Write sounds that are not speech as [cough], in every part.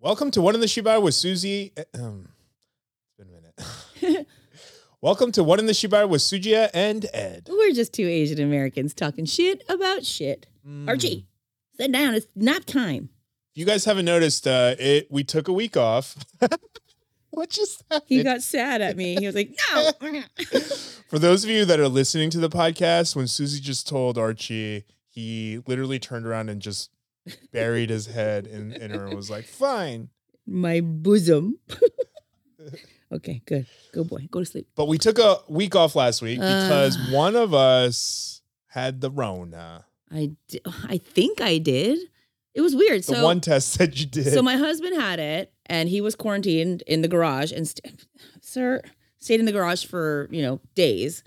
Welcome to One in the Shibai with Susie. eh, Um, it's been a minute. [laughs] Welcome to One in the Shibai with Sujia and Ed. We're just two Asian Americans talking shit about shit. Mm. Archie, sit down. It's nap time. If you guys haven't noticed, uh, it we took a week off. [laughs] what just happened? He got sad at me. He was like, no. [laughs] For those of you that are listening to the podcast, when Susie just told Archie, he literally turned around and just buried his head in, in her and was like, fine. My bosom. [laughs] okay, good. Good boy. Go to sleep. But we took a week off last week because Uh. one of us had the Rona. I, di- I think I did. It was weird. The so, one test said you did. so my husband had it and he was quarantined in the garage and st- sir stayed in the garage for, you know, days.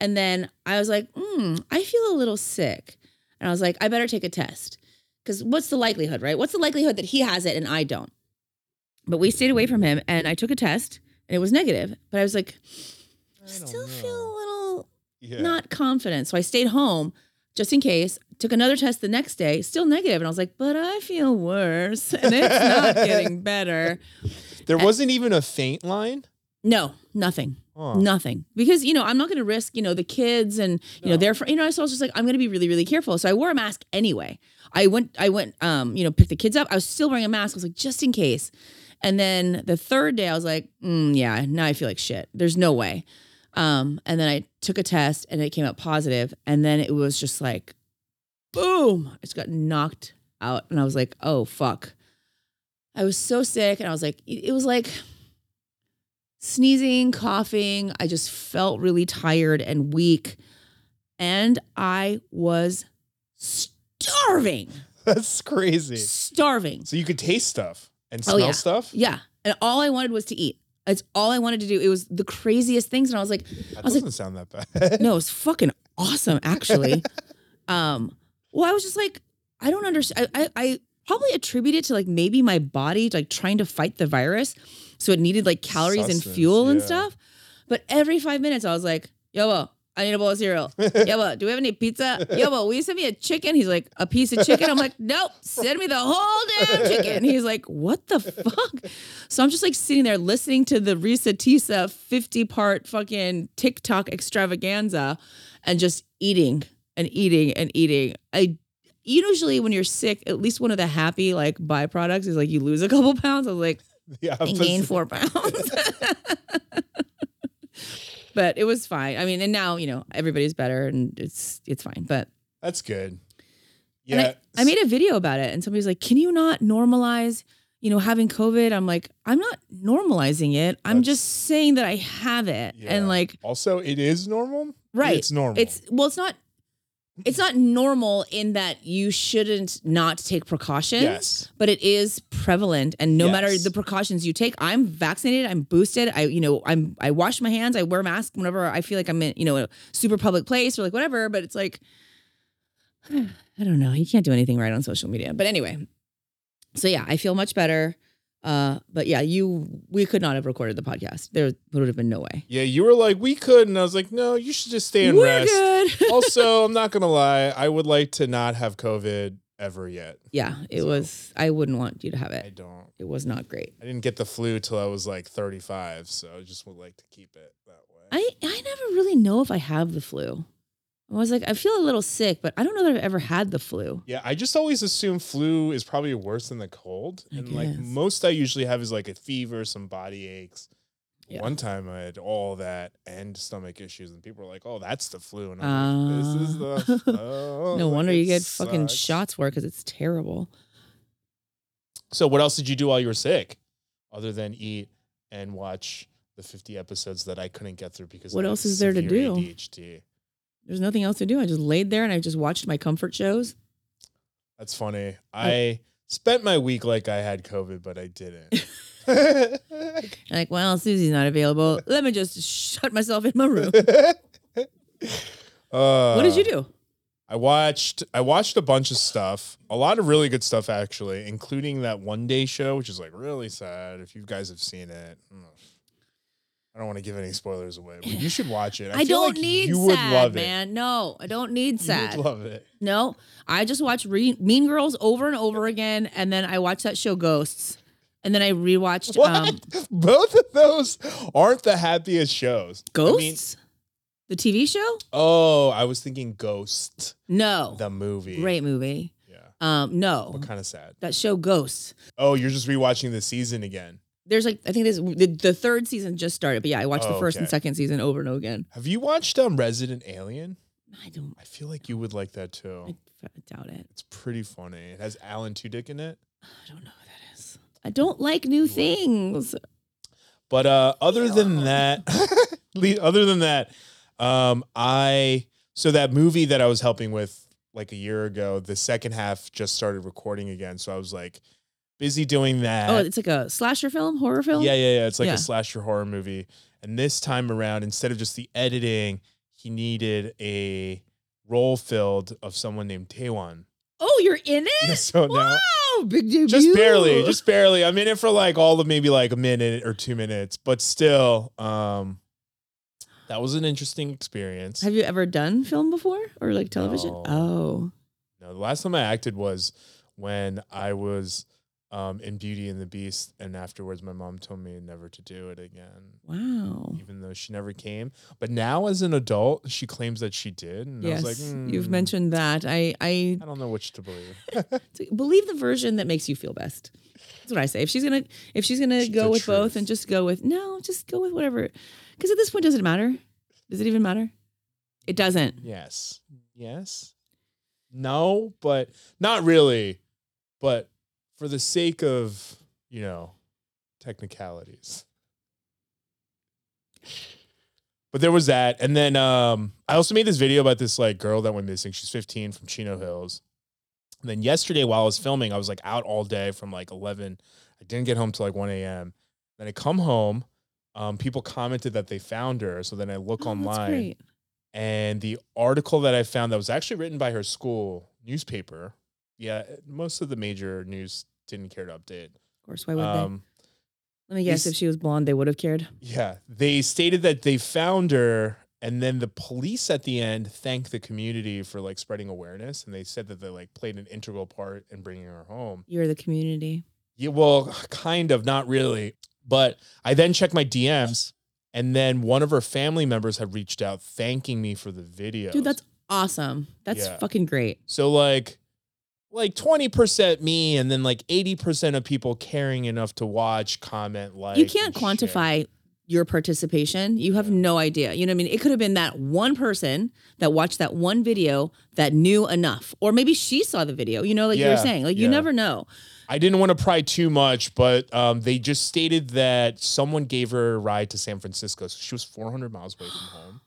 And then I was like, hmm, I feel a little sick. And I was like, I better take a test. Because what's the likelihood, right? What's the likelihood that he has it and I don't? But we stayed away from him and I took a test and it was negative. But I was like, I still don't feel a little yeah. not confident. So I stayed home just in case. Took another test the next day, still negative, and I was like, "But I feel worse, and it's not [laughs] getting better." There wasn't even a faint line. No, nothing, Huh. nothing. Because you know I'm not going to risk you know the kids and you know No. they're fr- you know so I was just like I'm going to be really really careful. So I wore a mask anyway. I went I went um you know picked the kids up. I was still wearing a mask. I was like just in case. And then the third day I was like, mm, yeah, now I feel like shit. There's no way. Um, and then I took a test and it came out positive, and then it was just like, boom, I just got knocked out, and I was like, oh fuck. I was so sick, and I was like, it was like sneezing, coughing. I just felt really tired and weak, and I was starving, [laughs] That's crazy. starving. So you could taste stuff and Oh, smell yeah. stuff. Yeah, and all I wanted was to eat. It's all I wanted to do. It was the craziest things, and I was like, That was like- doesn't sound that bad. no, it's fucking awesome, actually. [laughs] um, well, I was just like, I don't understand. I, I, I probably attribute it to like maybe my body like trying to fight the virus, so it needed like calories and fuel and stuff. But every five minutes, I was like, "Yo, I need a bowl of cereal. [laughs] Yo, do we have any pizza? Yo, will you send me a chicken?" He's like, "A piece of chicken." I'm like, "Nope, send me the whole damn chicken." He's like, "What the fuck?" So I'm just like sitting there listening to the Reesa Teesa 50 part fucking TikTok extravaganza and just eating and eating and eating. I usually when you're sick, at least one of the happy like byproducts is like you lose a couple pounds. I was like, yeah, and gain four pounds. [laughs] but it was fine. I mean, and now, you know, everybody's better and it's it's fine. But That's good. Yeah. I, I made a video about it and somebody's like, Can you not normalize, you know, having COVID? I'm like, I'm not normalizing it. I'm That's- just saying that I have it. Yeah. And like, also, it is normal. right. It's normal. It's well, it's not it's not normal in that you shouldn't not take precautions. yes. but it is prevalent. And no matter the precautions you take i'm vaccinated i'm boosted i you know i'm i wash my hands i wear a mask whenever i feel like i'm in you know a super public place or like whatever but it's like [sighs] i don't know. You can't do anything right on social media. But anyway. So yeah i feel much better uh but yeah you we could not have recorded the podcast there would have been no way Yeah, you were like, we could, and I was like, no, you should just stay and we're rest. good [laughs] also, I'm not gonna lie, I would like to not have COVID ever yet. yeah it So- was i wouldn't want you to have it. I don't. it was not great I didn't get the flu till I was like 35, so I just would like to keep it that way. I, I never really know if I have the flu. I was like, I feel a little sick, but I don't know that I've ever had the flu. yeah, I just always assume flu is probably worse than the cold, I and like most I usually have is like a fever, some body aches. Yeah. One time I had all that and stomach issues, and people were like, "Oh, that's the flu," and I'm like, "This is the [laughs] Ah. oh, no wonder you get fucking shots for it because it's terrible. So, what else did you do while you were sick, other than eat and watch the 50 episodes that I couldn't get through because What else is there to do? ADHD. There's nothing else to do. I just laid there and I just watched my comfort shows. That's funny. I spent my week like I had COVID, but I didn't. [laughs] [laughs] Like, well, Susie's not available. Let me just shut myself in my room. Uh, what did you do? I watched I watched a bunch of stuff, a lot of really good stuff actually, including that one day show, which is like really sad. If you guys have seen it, mm, I don't want to give any spoilers away, but you [sighs] should watch it. I, I, feel don't like need you would sad, love man. No, I don't need it. You sad. would love it. No, I just watch Re- Mean Girls over and over again, and then I watch that show Ghosts, And then I rewatched What? um, [laughs] Both of those aren't the happiest shows. I mean, Ghosts, the TV show. oh, I was thinking Ghost, No, the movie. great movie. Yeah. Um, no, What kind of sad? that show Ghosts. Oh, you're just rewatching the season again. There's like I think this the, the third season just started, but yeah, I watched the Oh, first and second season over and over again. Have you watched um Resident Alien? I don't, I feel like you would like that too. I doubt it. It's pretty funny. It has Alan Tudyk in it. I don't know what that is. I don't like new things. But uh, other than that, [laughs] other than that, um, I so that movie that I was helping with like a year ago, the second half just started recording again. So I was like busy doing that. Oh, it's like a slasher film, horror film. yeah, yeah, yeah. It's like Yeah. a slasher horror movie. And this time around, instead of just the editing, he needed a role filled of someone named Taewon. Oh, you're in it. [laughs] so now Wow, big debut. just barely, just barely. I'm in it for like all of maybe like a minute or two minutes, but still, um, that was an interesting experience. Have you ever done film before or like television? No. Oh, No, the last time I acted was when I was um, in Beauty and the Beast, and afterwards, my mom told me never to do it again, wow. even though she never came. But now, as an adult, she claims that she did, and Yes, I was like, you've "Hmm, mentioned that. I I I don't know which to believe. [laughs] believe the version that makes you feel best. That's what I say. If she's gonna if she's gonna It's go with both and just go with no, just go with whatever. Because at this point, does it matter? Does it even matter? It doesn't. Yes. Yes. No, but not really. But for the sake of, you know, technicalities. But there was that. And then um I also made this video about this like girl that went missing. She's 15 from Chino Hills. And then yesterday while I was filming, I was like out all day from like 11. I didn't get home till like 1 a.m. Then I come home. Um, people commented that they found her. So then I look Oh, online and the article that I found that was actually written by her school newspaper. Yeah, most of the major news didn't care to update. Of course, why would Um, they? Let me guess. If she was blonde, they would have cared. yeah, they stated that they found her, and then the police at the end thanked the community for like spreading awareness, and they said that they like played an integral part in bringing her home. You're the community. Yeah, well, kind of, not really. But I then checked my DMs, and then one of her family members had reached out thanking me for the video. Dude, that's awesome. That's Yeah. fucking great. So like like 20% me and then like 80% of people caring enough to watch, comment, like you can't and share. quantify your participation. You have Yeah. no idea. You know what I mean? It could have been that one person that watched that one video that knew enough. Or maybe she saw the video, you know, like you were saying. Like you never know. I didn't want to pry too much, but um, they just stated that someone gave her a ride to San Francisco. So she was 400 miles away from home.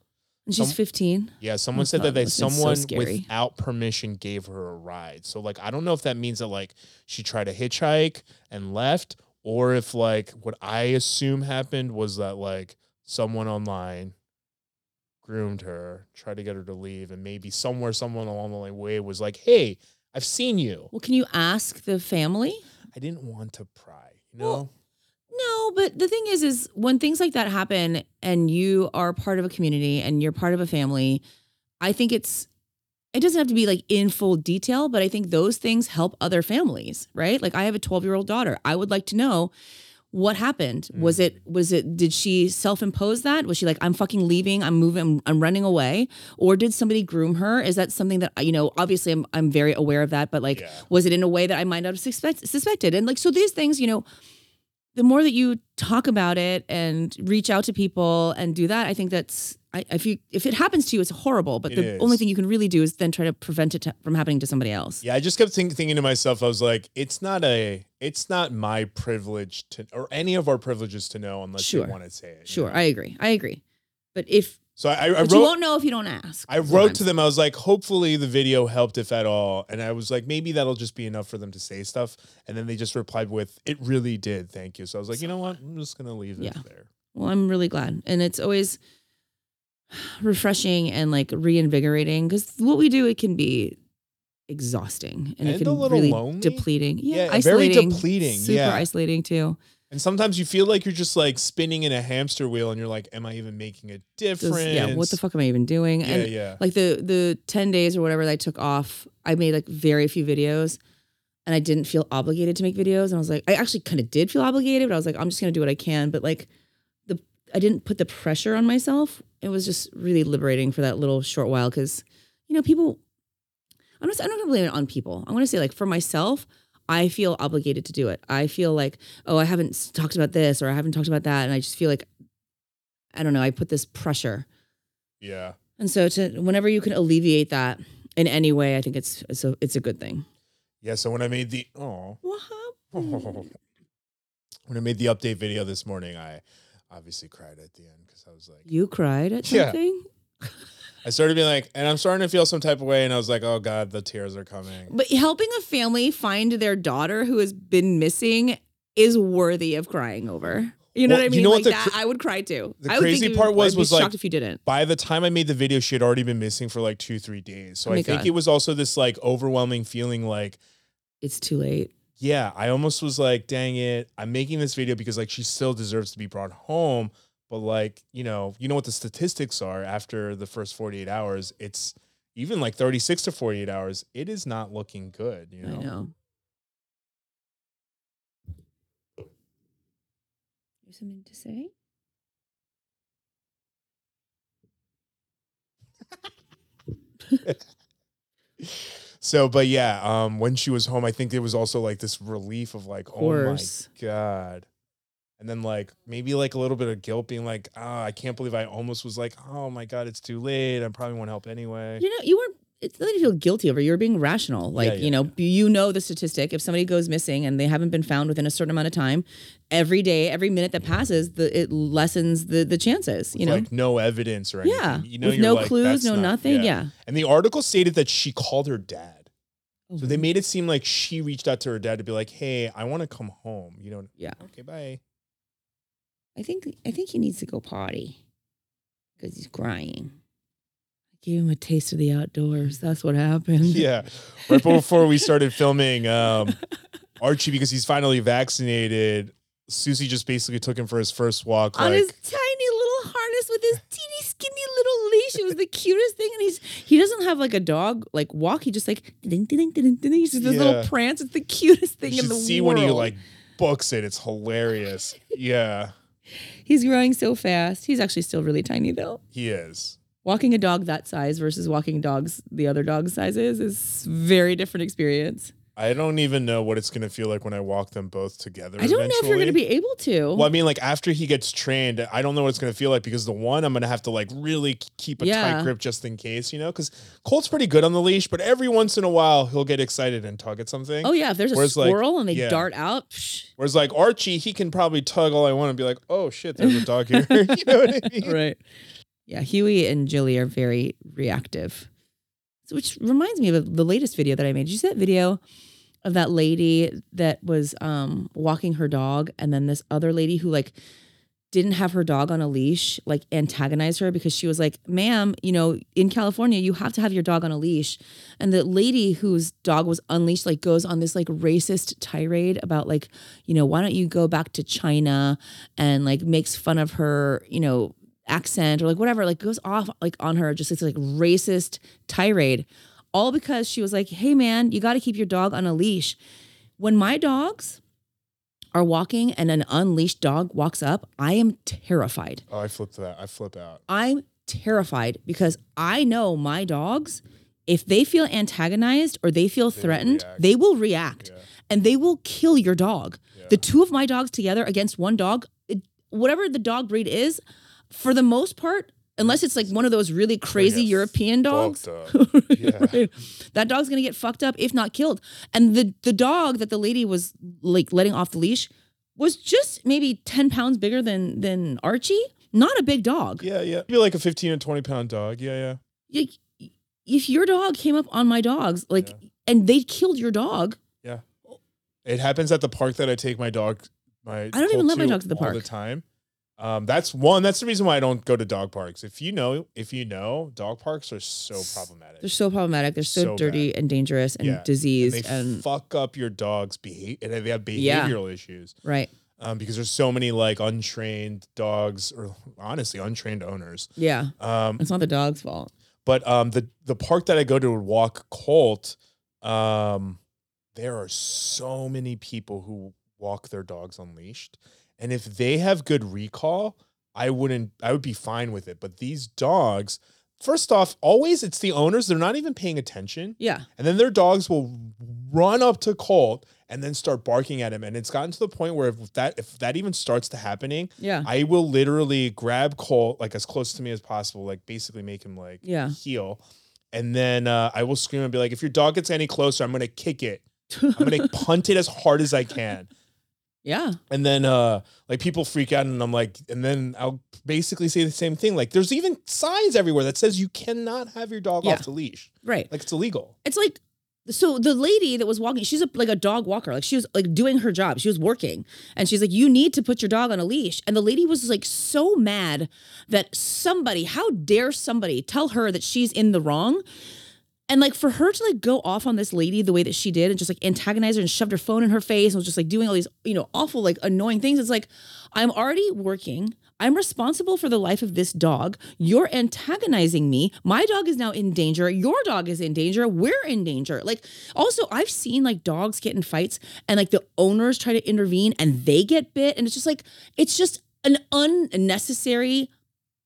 And she's Some- 15. Yeah, someone That's said that not- they that's so someone scary. without permission gave her a ride. So like I don't know if that means that like she tried to hitchhike and left or if like what I assume happened was that like someone online groomed her, tried to get her to leave and maybe somewhere someone along the way was like, "Hey, I've seen you." Well, can you ask the family? I didn't want to pry, you know? Well, No, but the thing is, is when things like that happen and you are part of a community and you're part of a family, I think it's, it doesn't have to be like in full detail, but I think those things help other families, right? Like I have a 12 year old daughter. I would like to know what happened. Was mm. it, was it, did she self impose that? Was she like, I'm fucking leaving, I'm moving, I'm, I'm running away? Or did somebody groom her? Is that something that, you know, obviously I'm, I'm very aware of that, but like, Yeah. was it in a way that I might not have suspect, suspected? And like, so these things, you know, the more that you talk about it and reach out to people and do that, I think that's I, if you if it happens to you, it's horrible. But It the is. only thing you can really do is then try to prevent it to, from happening to somebody else. Yeah, I just kept think, thinking to myself, I was like, it's not a, it's not my privilege to, or any of our privileges to know unless Sure. you want to say it. you Sure, know? I agree. I agree. But if so I, I but you wrote, won't know if you don't ask. I wrote to them. I was like, hopefully the video helped, if at all. And I was like, maybe that'll just be enough for them to say stuff. And then they just replied with, "It really did, thank you." So I was like, you know what? I'm just gonna leave it there. Well, I'm really glad, and it's always [sighs] refreshing and like reinvigorating because what we do it can be exhausting and, it And can a little really lonely. depleting. Yeah, Yeah, very depleting, Super yeah. isolating too. And sometimes you feel like you're just like spinning in a hamster wheel, and you're like, "Am I even making a difference?" yeah, what the fuck am I even doing? Yeah, and yeah. like the the 10 days or whatever that I took off, I made like very few videos. and I didn't feel obligated to make videos. And I was like, I actually kind of did feel obligated, but I was like, I'm just gonna do what I can. But like the I didn't put the pressure on myself. It was just really liberating for that little short while because, you know, people I'm not I'm not gonna blame it on people. I'm gonna say like for myself, I feel obligated to do it. I feel like, oh, I haven't talked about this or I haven't talked about that. And I just feel like I don't know, I put this pressure. Yeah. And so to whenever you can alleviate that in any way, I think it's it's a it's a good thing. Yeah. So when I made the oh [laughs] when I made the update video this morning, I obviously cried at the end because I was like, You cried at Yeah. [laughs] I started being like, and I'm starting to feel some type of way, and I was like, oh god, the tears are coming. But helping a family find their daughter who has been missing is worthy of crying over. You know Well, what I you mean? know what like the that, I would cry too. the I crazy think you part was- was like- if you didn't. By the time I made the video, she had already been missing for like two, three days. So Oh I think God. it was also this like overwhelming feeling like, It's too late. yeah, I almost was like, dang it, I'm making this video because like she still deserves to be brought home. But like, you know, you know what the statistics are after the first 48 hours, it's even like 36 to 48 hours, it is not looking good, you know. I know. You something to say? [laughs] So, but yeah, um, when she was home, I think there was also like this relief of like, oh my god, and then like maybe like a little bit of guilt, being like, ah, I can't believe I almost was like, oh my god, it's too late. I probably won't help anyway. You know, you weren't. It's nothing to feel guilty over. You're being rational. Like yeah, you know, you know the statistic. If somebody goes missing and they haven't been found within a certain amount of time, every day, every minute that passes, the it lessens the the chances. You With, know, like no evidence or anything. yeah, you know, no like, clues, no not-" nothing. Yeah. And the article stated that she called her dad. So they Mhm. made it seem like she reached out to her dad to be like, hey, I want to come home. You know, Yeah. okay, bye. I think I think he needs to go potty because he's crying. I gave him a taste of the outdoors. That's what happened. [laughs] yeah. Right before we started filming, um, Archie, because he's finally vaccinated, Susie just basically took him for his first walk. on like, his tiny little harness with his teeny skinny little leash. It was the cutest thing. And he's he doesn't have like a dog like walk. He just like ding, ding, ding, ding, ding. he's just this Yeah. little prance. It's the cutest thing you in the see world. See when he like books it. It's hilarious. yeah, he's growing so fast. He's actually still really tiny though. he is. Walking a dog that size versus walking dogs the other dog sizes is very different experience. I don't even know what it's gonna feel like when I walk them both together. I don't know if you're going to be able to. Well, I mean, like after he gets trained, I don't know what it's gonna feel like because the one I'm gonna have to like really keep a Yeah. tight grip just in case, you know. Because Colt's pretty good on the leash, but every once in a while he'll get excited and tug at something. oh yeah, if there's a Whereas, like, and they yeah. dart out, psh, Whereas like Archie, he can probably tug all I want and be like, oh shit, there's a dog here. [laughs] you know what I mean? [laughs] right. Yeah, Huey and Jilly are very reactive. So, which reminds me of the latest video that I made. Did you see that video of that lady that was um, walking her dog, and then this other lady who like didn't have her dog on a leash, like antagonized her because she was like, "Ma'am, you know, in California, you have to have your dog on a leash." And the lady whose dog was unleashed like goes on this like racist tirade about like, you know, why don't you go back to China and like makes fun of her, you know, accent or like whatever, like goes off like on her, just this like racist tirade, all because she was like, hey man, you got to keep your dog on a leash. When my dogs are walking and an unleashed dog walks up, I am terrified. Oh, I flip that. I flip out. I'm terrified because I know my dogs, if they feel antagonized or they feel They threatened, they will react Yeah. and they will kill your dog. Yeah. The two of my dogs together against one dog, it, whatever the dog breed is, for the most part, unless it's like one of those really crazy get European dogs. [laughs] Yeah. right, that dog's gonna get fucked up if not killed. And the the dog that the lady was like letting off the leash was just maybe ten pounds bigger than than Archie. Not a big dog. Yeah, yeah. Maybe like a 15 or 20 pound dog. Yeah, yeah. Like, if your dog came up on my dogs, like, Yeah. and they killed your dog, Yeah. It happens at the park that I take my dog. My I don't even let my dog to the park all the time. Um, that's one. That's the reason why I don't go to dog parks. If you know, if you know, dog parks are so problematic. they're so problematic. They're so, So dirty and dangerous and Yeah. And diseased they and, fuck up your dog's behavior. And they have Yeah. behavioral issues right. um, because there's so many like untrained dogs, or honestly untrained owners. Yeah, Um, it's not the dog's fault. But um, the the park that I go to to walk Colt, um, there are so many people who walk their dogs unleashed. And if they have good recall, I wouldn't I would be fine with it. But these dogs, first off, always it's the owners, they're not even paying attention. Yeah. And then their dogs will run up to Colt and then start barking at him. And it's gotten to the point where if that if that even starts to happening, Yeah. I will literally grab Colt like as close to me as possible, like basically make him like Yeah. heel. And then uh, I will scream and be like, if your dog gets any closer, I'm gonna kick it. [laughs] I'm gonna punt it as hard as I can. Yeah. And then uh like people freak out and I'm like, and then I'll basically say the same thing. Like there's even signs everywhere that says you cannot have your dog Yeah. off the leash. Right. Like it's illegal. it's like so the lady that was walking she's a, like a dog walker like she was like doing her job she was working and she's like you need to put your dog on a leash and the lady was like so mad that somebody how dare somebody tell her that she's in the wrong and like for her to like go off on this lady the way that she did and just like antagonize her and shoved her phone in her face and was just like doing all these you know awful like annoying things it's like i'm already working I'm responsible for the life of this dog. You're antagonizing me. My dog is now in danger. Your dog is in danger. We're in danger. Like, also, I've seen like dogs get in fights and like the owners try to intervene and they get bit. And it's just like, it's just an unnecessary,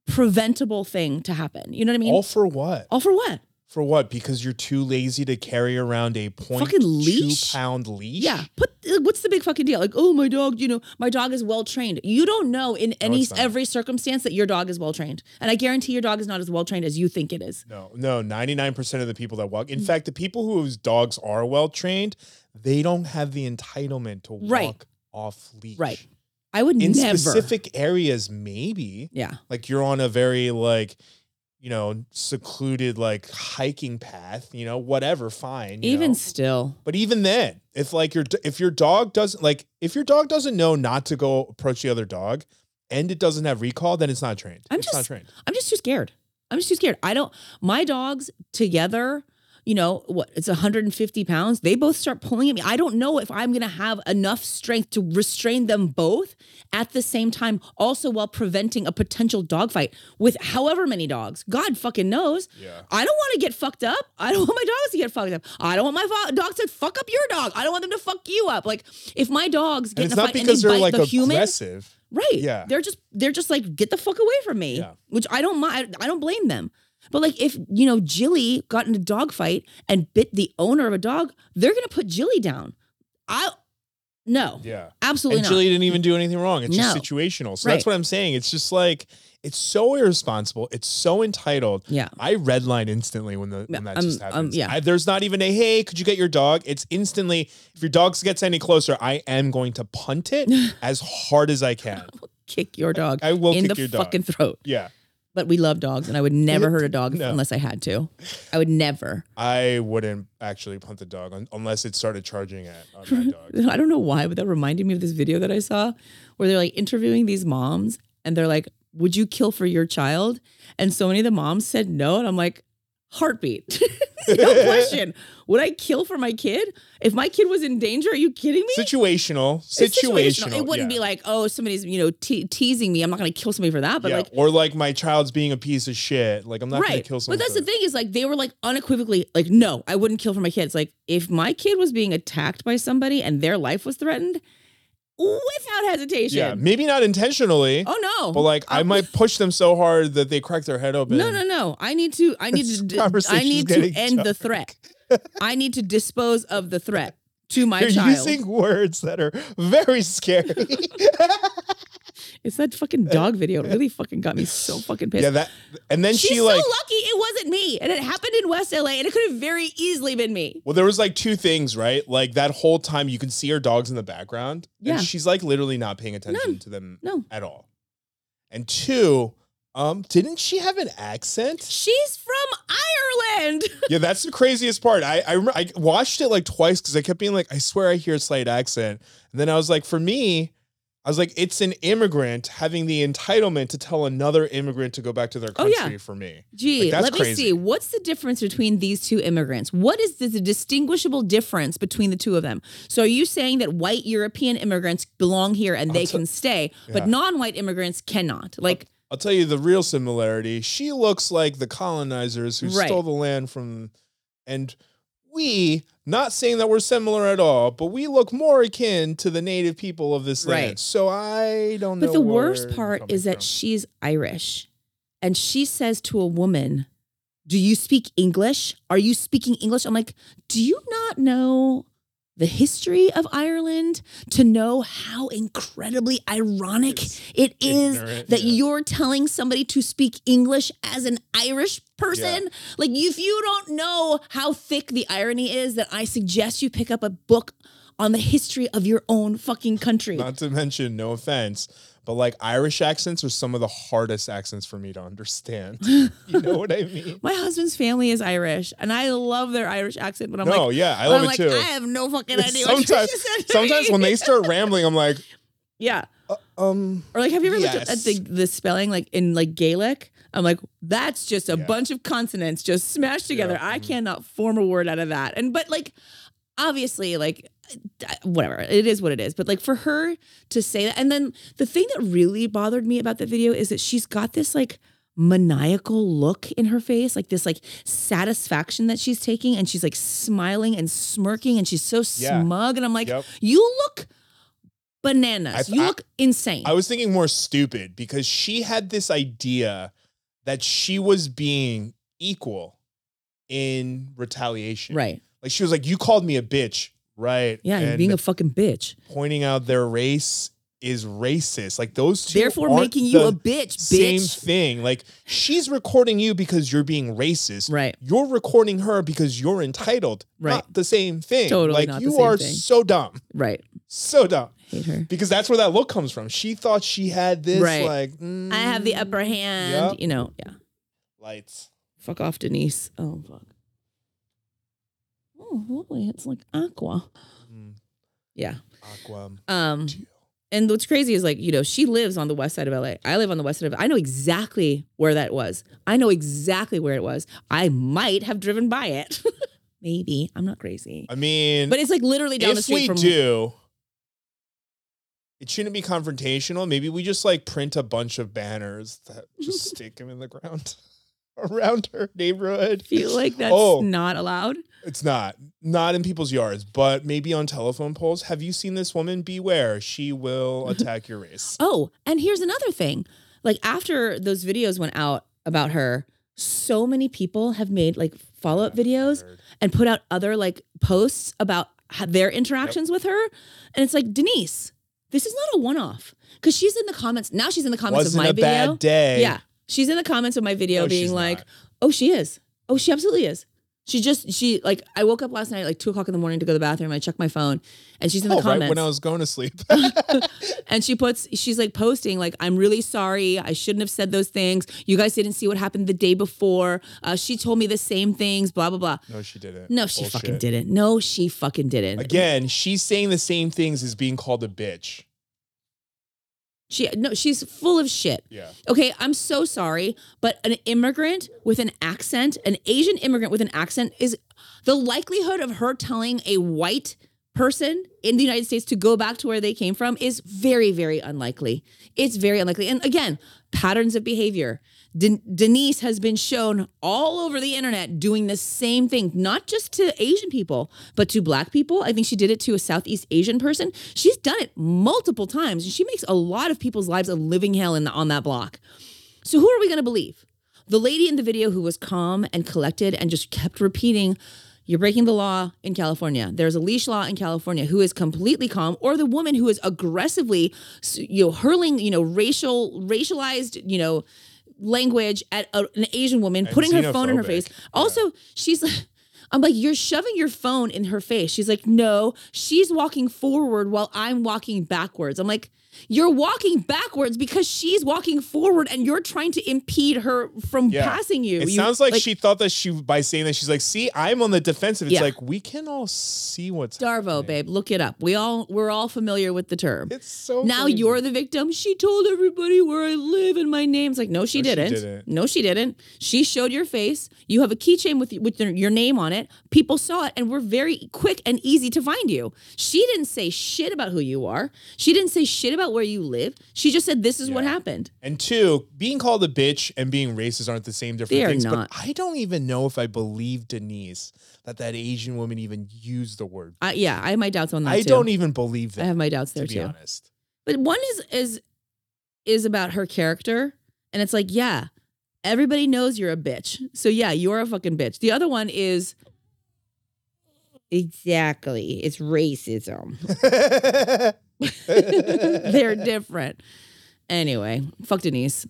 preventable thing to happen. You know what I mean? All for what? All for what? For what? Because you're too lazy to carry around a point Fucking two leash? pound leash. Yeah. Put what's the big fucking deal? Like, oh, my dog, you know, my dog is well trained. You don't know in any it's not. every circumstance that your dog is well trained. And I guarantee your dog is not as well trained as you think it is. No, no, 99% of the people that walk. In fact, the people whose dogs are well trained, they don't have the entitlement to Right. walk off leash. Right. I would In never. specific areas, maybe. yeah. Like you're on a very like, you know, secluded like hiking path, you know, whatever, fine. you Even know. still. But even then, if like your if your dog doesn't like if your dog doesn't know not to go approach the other dog and it doesn't have recall, then it's not trained. I'm it's not trained. I'm just too scared. I'm just too scared. I don't. My dogs together, you know what? It's 150 pounds. They both start pulling at me. I don't know if I'm gonna have enough strength to restrain them both at the same time, also while preventing a potential dog fight with however many dogs. God fucking knows. Yeah. I don't want to get fucked up. I don't [laughs] want my dogs to get fucked up. I don't want my fo- dogs to fuck up your dog. I don't want them to fuck you up. Like if my dogs get And it's in a not fight and because they they're bite like the human, aggressive. Right. Yeah. They're just they're just like get the fuck away from me. Yeah. Which I don't mind. I don't blame them. But like if you know Jilly got in a dog fight and bit the owner of a dog, they're gonna put Jilly down. I no, Yeah. absolutely and not. Jilly didn't even do anything wrong. It's just situational. So Right. that's what I'm saying. It's just like it's so irresponsible. It's so entitled. yeah. I redline instantly when the when that Um, just um, happens. yeah. I, there's not even a hey, could you get your dog? It's instantly if your dog gets any closer, I am going to punt it [laughs] as hard as I can. Kick your dog I will in kick the your dog. fucking throat. Yeah, But we love dogs, and I would never hurt a [laughs] dog No. unless I had to. I would never. I wouldn't actually punt the dog un- unless it started charging at on my [laughs] dog. I don't know why, but that reminded me of this video that I saw where they're like interviewing these moms and they're like, Would you kill for your child? And so many of the moms said no. And I'm like, Heartbeat. [laughs] no question. Would I kill for my kid? If my kid was in danger, are you kidding me? Situational, It's situational. It wouldn't yeah. be like, oh, somebody's, you know, te- teasing me. I'm not going to kill somebody for that. But yeah. like, or like my child's being a piece of shit. Like I'm not gonna right. kill But that's the thing is like, they were like unequivocally like, no, I wouldn't kill for my kids. Like, if my kid was being attacked by somebody and their life was threatened, without hesitation. Yeah, maybe not intentionally. Oh no. But like I might [laughs] push them so hard that they crack their head open. No, no, no. I need to. I need to. d- I need to end the threat. I need to dispose of the threat to my You're child. using words that are very scary. [laughs] it's that fucking dog video. It really fucking got me so [sighs] fucking pissed. yeah, that and then She's she so like lucky it wasn't me, and it happened in West LA, and it could have very easily been me. well, there was like two things, right? Like that whole time you can see her dogs in the background. Yeah. And she's like literally not paying attention None. to them No. at all. And two, um, didn't she have an accent? She's from Ireland. [laughs] yeah, that's the craziest part. I I, remember, I watched it like twice because I kept being like, I swear I hear a slight accent. And then I was like, for me, I was like, it's an immigrant having the entitlement to tell another immigrant to go back to their country Oh, yeah. for me. Gee, Like, let me crazy. see. What's the difference between these two immigrants? What is the, distinguishable difference between the two of them? So, are you saying that white European immigrants belong here and they t- can stay, Yeah. but non-white immigrants cannot? Like, I'll tell you the real similarity. She looks like the colonizers who Right. stole the land from, and we, Not saying that we're similar at all, but we look more akin to the native people of this land. Right. So I don't know. But the worst part is that from. she's Irish. And she says to a woman, Do you speak English? Are you speaking English? I'm like, Do you not know the history of Ireland to know how incredibly ironic It's it is that yeah. you're telling somebody to speak English as an Irish person? Like, if you don't know how thick the irony is, then I suggest you pick up a book on the history of your own fucking country. Not to mention, no offense, but like Irish accents are some of the hardest accents for me to understand. [laughs] you know what I mean? My husband's family is Irish, and I love their Irish accent. But I'm no, like, yeah, I love I'm it like, too. I have no fucking [laughs] idea. sometimes, you said to sometimes when they start rambling, I'm like, [laughs] yeah, uh, um, or like, have you ever looked at the the spelling like in like Gaelic? I'm like, that's just a Yeah. bunch of consonants just smashed together. Yeah. I Mhm. cannot form a word out of that. And but like, obviously, like uh, whatever it is what it is but like for her to say that and then the thing that really bothered me about that video is that she's got this like maniacal look in her face like this like satisfaction that she's taking and she's like smiling and smirking and she's so Yeah. smug and i'm like Yep. you look bananas I- you I- look insane I was thinking more stupid because she had this idea that she was being equal in retaliation. right Like she was like, "You called me a bitch." Right. yeah and being a fucking bitch pointing out their race is racist. Like those two therefore making you a bitch same bitch thing. Like she's recording you because you're being racist. right You're recording her because you're entitled. Right. Not the same thing. Totally Like not the you are thing. so dumb. right So dumb. hate her Because that's where that look comes from. She thought she had this Right. like i have the mm, upper hand Yep. you know yeah lights. Fuck off, Denise. Oh fuck. Oh, lovely. It's like aqua. Mm, Yeah. Aqua. Um, and what's crazy is like, you know, she lives on the west side of LA. I live on the west side of I know exactly where that was. I know exactly where it was. I might have driven by it. [laughs] Maybe. I'm not crazy. I mean, But it's like literally down the street we from do, it shouldn't be confrontational. Maybe we just like print a bunch of banners that just [laughs] stick them in the ground [laughs] around her neighborhood. feel like that's Oh. not allowed. It's not. Not in people's yards, but maybe on telephone poles. Have you seen this woman? Beware. She will mm-hmm. attack your race. Oh, and here's another thing. Like after those videos went out about her, so many people have made like follow-up videos and put out other like posts about their interactions with her. And it's like, Denise, this is not a one-off. Because she's in the comments. Now she's in the comments Wasn't of my a video. bad day. Yeah. She's in the comments of my video No, being like, not. oh, she is. Oh, she absolutely is. She just, she like, I woke up last night at like two o'clock in the morning to go to the bathroom. I checked my phone and she's in the Oh, comments right when I was going to sleep. [laughs] [laughs] and she puts she's like posting like i'm really sorry i shouldn't have said those things you guys didn't see what happened the day before uh, she told me the same things blah blah blah no, she didn't. no she Bullshit. fucking didn't no she fucking didn't Again, she's saying the same things as being called a bitch. She no she's full of shit Yeah. okay i'm so sorry but an immigrant with an accent an asian immigrant with an accent is the likelihood of her telling a white person in the United States to go back to where they came from is very, very unlikely. It's very unlikely. And again, patterns of behavior. Den- Denise has been shown all over the internet doing the same thing, not just to Asian people, but to black people. I think she did it to a Southeast Asian person. She's done it multiple times. And she makes a lot of people's lives a living hell in the, on that block. So who are we going to believe? The lady in the video who was calm and collected and just kept repeating, you're breaking the law in California. There's a leash law in California who is completely calm, or the woman who is aggressively, you know, hurling, you know, racial, racialized, you know, language at a, an Asian woman, And putting her phone in her face. Also, she's like, [laughs] I'm like, you're shoving your phone in her face. She's like, no, she's walking forward while I'm walking backwards. I'm like, you're walking backwards because she's walking forward and you're trying to impede her from Yeah. passing you. It You- sounds like, she thought that she by saying that she's like, see, I'm on the defensive. It's Yeah. like we can all see what's Darvo, happening. babe, look it up. We all we're all familiar with the term. It's so now you're the victim. She told everybody where I live and my name. It's like, no, she, No, didn't. didn't. No, she didn't. She showed your face. You have a keychain with with your name on it, people saw it and were very quick and easy to find you. She didn't say shit about who you are. She didn't say shit about where you live. She just said, this is what happened. And two, being called a bitch and being racist aren't the same different They are things. not. But I don't even know if I believe Denise that that Asian woman even used the word. I, yeah, I have my doubts on that I too. don't even believe that. I have my doubts to there be too. honest. But one is is is about her character, and it's like, yeah, everybody knows you're a bitch. So yeah, you're a fucking bitch. The other one is exactly it's racism. [laughs] [laughs] [laughs] They're [laughs] different. Anyway, fuck Denise.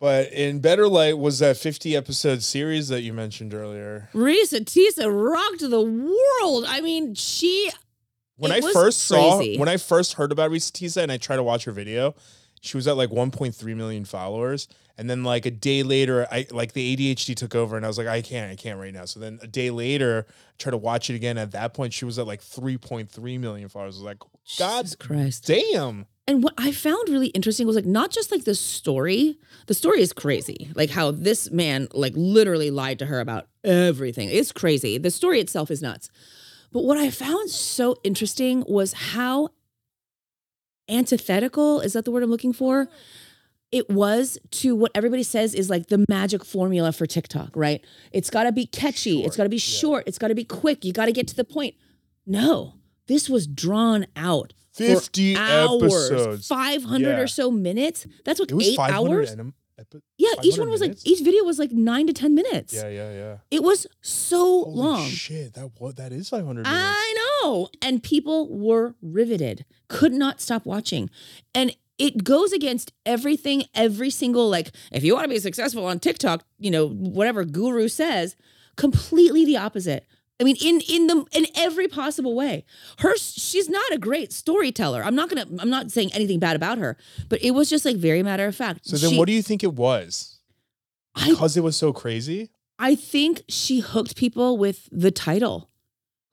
but in Better Light was that 50 episode series that you mentioned earlier. Reesa Teesa rocked the world. I mean, she When I first crazy. saw, when I first heard about Reesa Teesa and I tried to watch her video, she was at like 1.3 million followers. And then like a day later, I like the ADHD took over and I was like, I can't, I can't right now. So then a day later, I tried to watch it again. At that point, she was at like 3.3 million followers. I was like, God Jesus Christ. damn. And what I found really interesting was like not just like the story. The story is crazy. Like how this man like literally lied to her about everything. It's crazy. The story itself is nuts. But what I found so interesting was how antithetical is that the word I'm looking for? It was to what everybody says is like the magic formula for TikTok, right? It's got to be catchy, It's got to be yeah. short, it's got to be quick, you got to get to the point. No, this was drawn out. for 50 hours, episodes. 500 Yeah. or so minutes. That's what eight hours. and epi- Yeah, each one was minutes? like each video was like nine to ten minutes. Yeah, yeah, yeah. It was so Holy long. shit, that what that is 500 minutes. I know. And people were riveted, could not stop watching. And it goes against everything, every single, like, if you want to be successful on TikTok, you know, whatever guru says, completely the opposite. I mean, in in the in every possible way. Her she's not a great storyteller. I'm not gonna I'm not saying anything bad about her, but it was just like very matter of fact. So then She- what do you think it was? I Because it was so crazy? I think she hooked people with the title.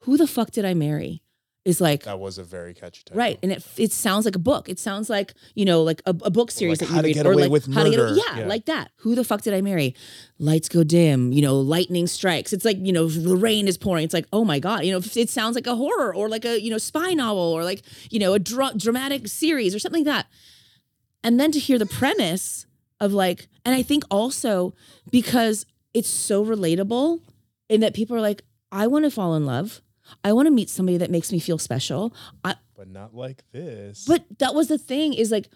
Who the fuck did I marry? Is like That was a very catchy title. Right, and it it sounds like a book. It sounds like you know, like a, a book series like that How you to read, Get or Away like with how to get Murder. yeah, Yeah. like that. Who the fuck did I marry? Lights go dim. You know, lightning strikes. It's like you know, the rain is pouring. It's like oh my god. You know, it sounds like a horror or like a you know spy novel or like you know a dra- dramatic series or something like that. And then to hear the premise of like, and I think also because it's so relatable in that people are like, I want to fall in love. I want to meet somebody that makes me feel special. I, But not like this. but that was the thing is like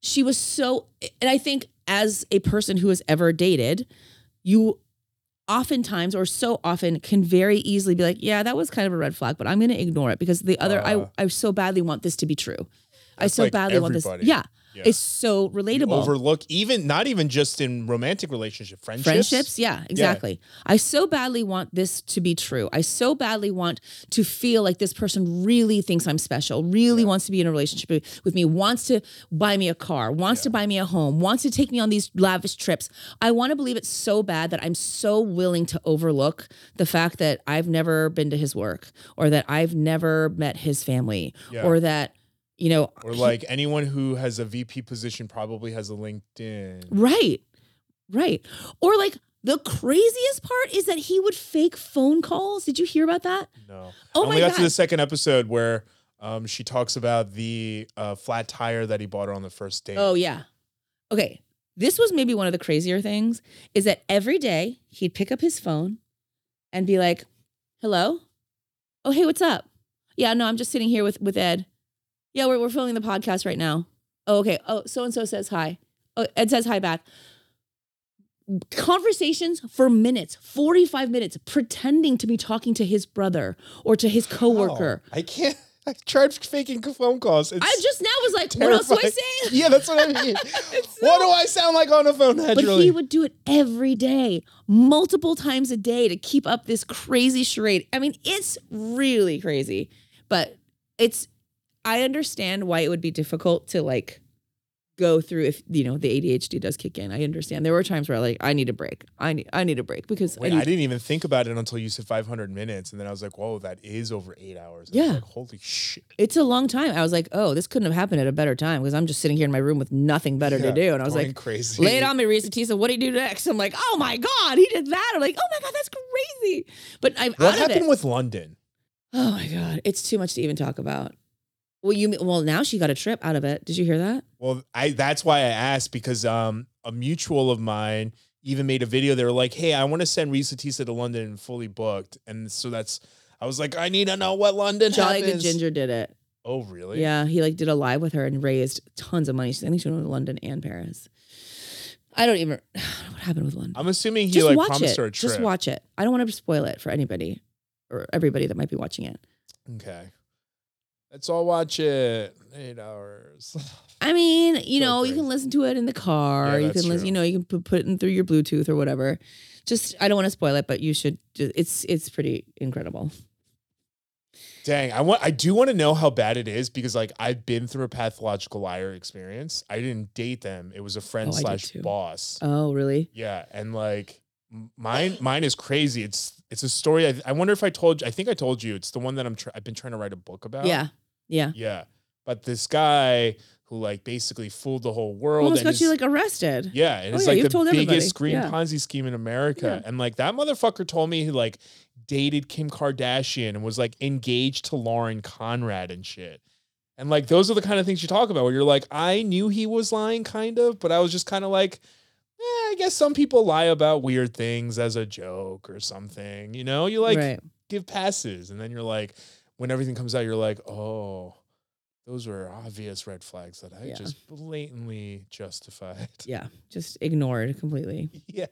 she was so and I think as a person who has ever dated, you oftentimes or so often can very easily be like, yeah, that was kind of a red flag, but I'm going to ignore it because the other Uh. I I so badly want this to be true. I so like badly want this. everybody. Yeah. Yeah. It's so You relatable. overlook even not even just in romantic relationship friendships. Friendships, yeah, exactly. I so badly want this to be true. I so badly want to feel like this person really thinks I'm special, really wants to be in a relationship with- me, wants to buy me a car, wants to buy me a home, wants to take me on these lavish trips. I want to believe it so bad that I'm so willing to overlook the fact that I've never been to his work or that I've never met his family Yeah. or that, you know, Or like anyone who has a VP position probably has a LinkedIn. Right. Right. Or like the craziest part is that he would fake phone calls. Did you hear about that? No. Oh only my got God. to the second episode where um, she talks about the uh, flat tire that he bought her on the first date. Oh yeah. Okay. This was maybe one of the crazier things is that every day he'd pick up his phone and be like, "Hello? Oh, hey, what's up? Yeah, no, I'm just sitting here with with Ed. Yeah, we're we're filming the podcast right now. Oh, okay. Oh, so and so says hi. Oh, Ed says hi back. Conversations for minutes, 45 minutes, pretending to be talking to his brother or to his coworker. How? I can't. I tried faking phone calls. It's I just now was like, what else do I say? Yeah, that's what I mean. [laughs] What do I sound like on the phone naturally? But he would do it every day, multiple times a day to keep up this crazy charade. I mean, it's really crazy. But it's I understand why it would be difficult to like go through if you know the ADHD does kick in. I understand. There were times where I like I need a break. I need I need a break because Wait, I I, didn't even think about it until you said 500 minutes, and then I was like, "Whoa, that is over eight hours." And Yeah. like, holy shit. it's a long time. I was like, oh, this couldn't have happened at a better time because I'm just sitting here in my room with nothing better Yeah, to do. And I was like, crazy. lay it on me, Reesa Teesa. What do you do next? I'm like, oh my god, he did that. I'm like, oh my god, that's crazy. But I'm What out of happened it. with London? oh my god, it's too much to even talk about. Well, you well now she got a trip out of it. Did you hear that? Well, I that's why I asked because um a mutual of mine even made a video. They were like, "Hey, I want to send Reesa Teesa to London and fully booked," and so that's. I was like, I need to know what London Jolly Good. Ginger did it. Oh, really? Yeah, he like did a live with her and raised tons of money. I think she went to London and Paris. I don't even [sighs] know what happened with London. I'm assuming he Just like watch promised it. her a trip. Just watch it. I don't want to spoil it for anybody or everybody that might be watching it. Okay. Let's all watch it. Eight hours. [laughs] I mean, you So know, you can listen to it in the car. Yeah, you can listen, true. you know, you can put, it in through your Bluetooth or whatever. Just, I don't want to spoil it, but you should. Just, it's it's pretty incredible. Dang, I want I do want to know how bad it is because like I've been through a pathological liar experience. I didn't date them. It was a friend Oh, slash boss. Oh, really? Yeah, and like mine mine is crazy. It's it's a story. I, I wonder if I told you. I think I told you. It's the one that I'm try, I've been trying to write a book about. Yeah, yeah. yeah. But this guy who like basically fooled the whole world. Almost and got you like arrested. yeah, and Oh, it's yeah, like the told everybody. biggest green Yeah. Ponzi scheme in America. And like that motherfucker told me he like dated Kim Kardashian and was like engaged to Lauren Conrad and shit. And like those are the kind of things you talk about where you're like, I knew he was lying, kind of, but I was just kind of like, eh, I guess some people lie about weird things as a joke or something. You know, you like right. give passes, and then you're like, when everything comes out, you're like, oh, those were obvious red flags that I Yeah. just blatantly justified. Yeah, just ignored completely. [laughs] yeah.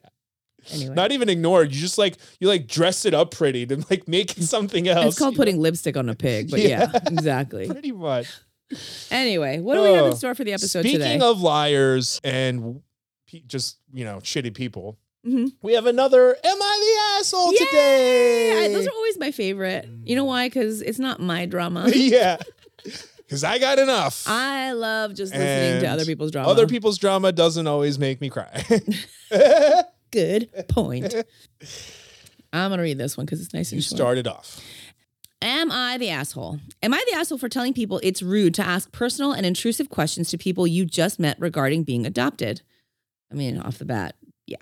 Anyway, Not even ignored. You just like you like dress it up pretty to like make it [laughs] something else. it's called you know? putting lipstick on a pig. But yeah, [laughs] Yeah. exactly. pretty much. Anyway, what do we have in store for the episode Speaking today? of liars and just you know shitty people, Mhm. we have another. Am I the asshole Yay! today? I- those are always my favorite. You know why? Because it's not my drama. [laughs] yeah, because I got enough. I love just listening to other people's drama. Other people's drama doesn't always make me cry. [laughs] Good point. I'm gonna read this one because it's nice and you and short. started off. Am I the asshole? Am I the asshole for telling people it's rude to ask personal and intrusive questions to people you just met regarding being adopted? I mean, off the bat, yeah.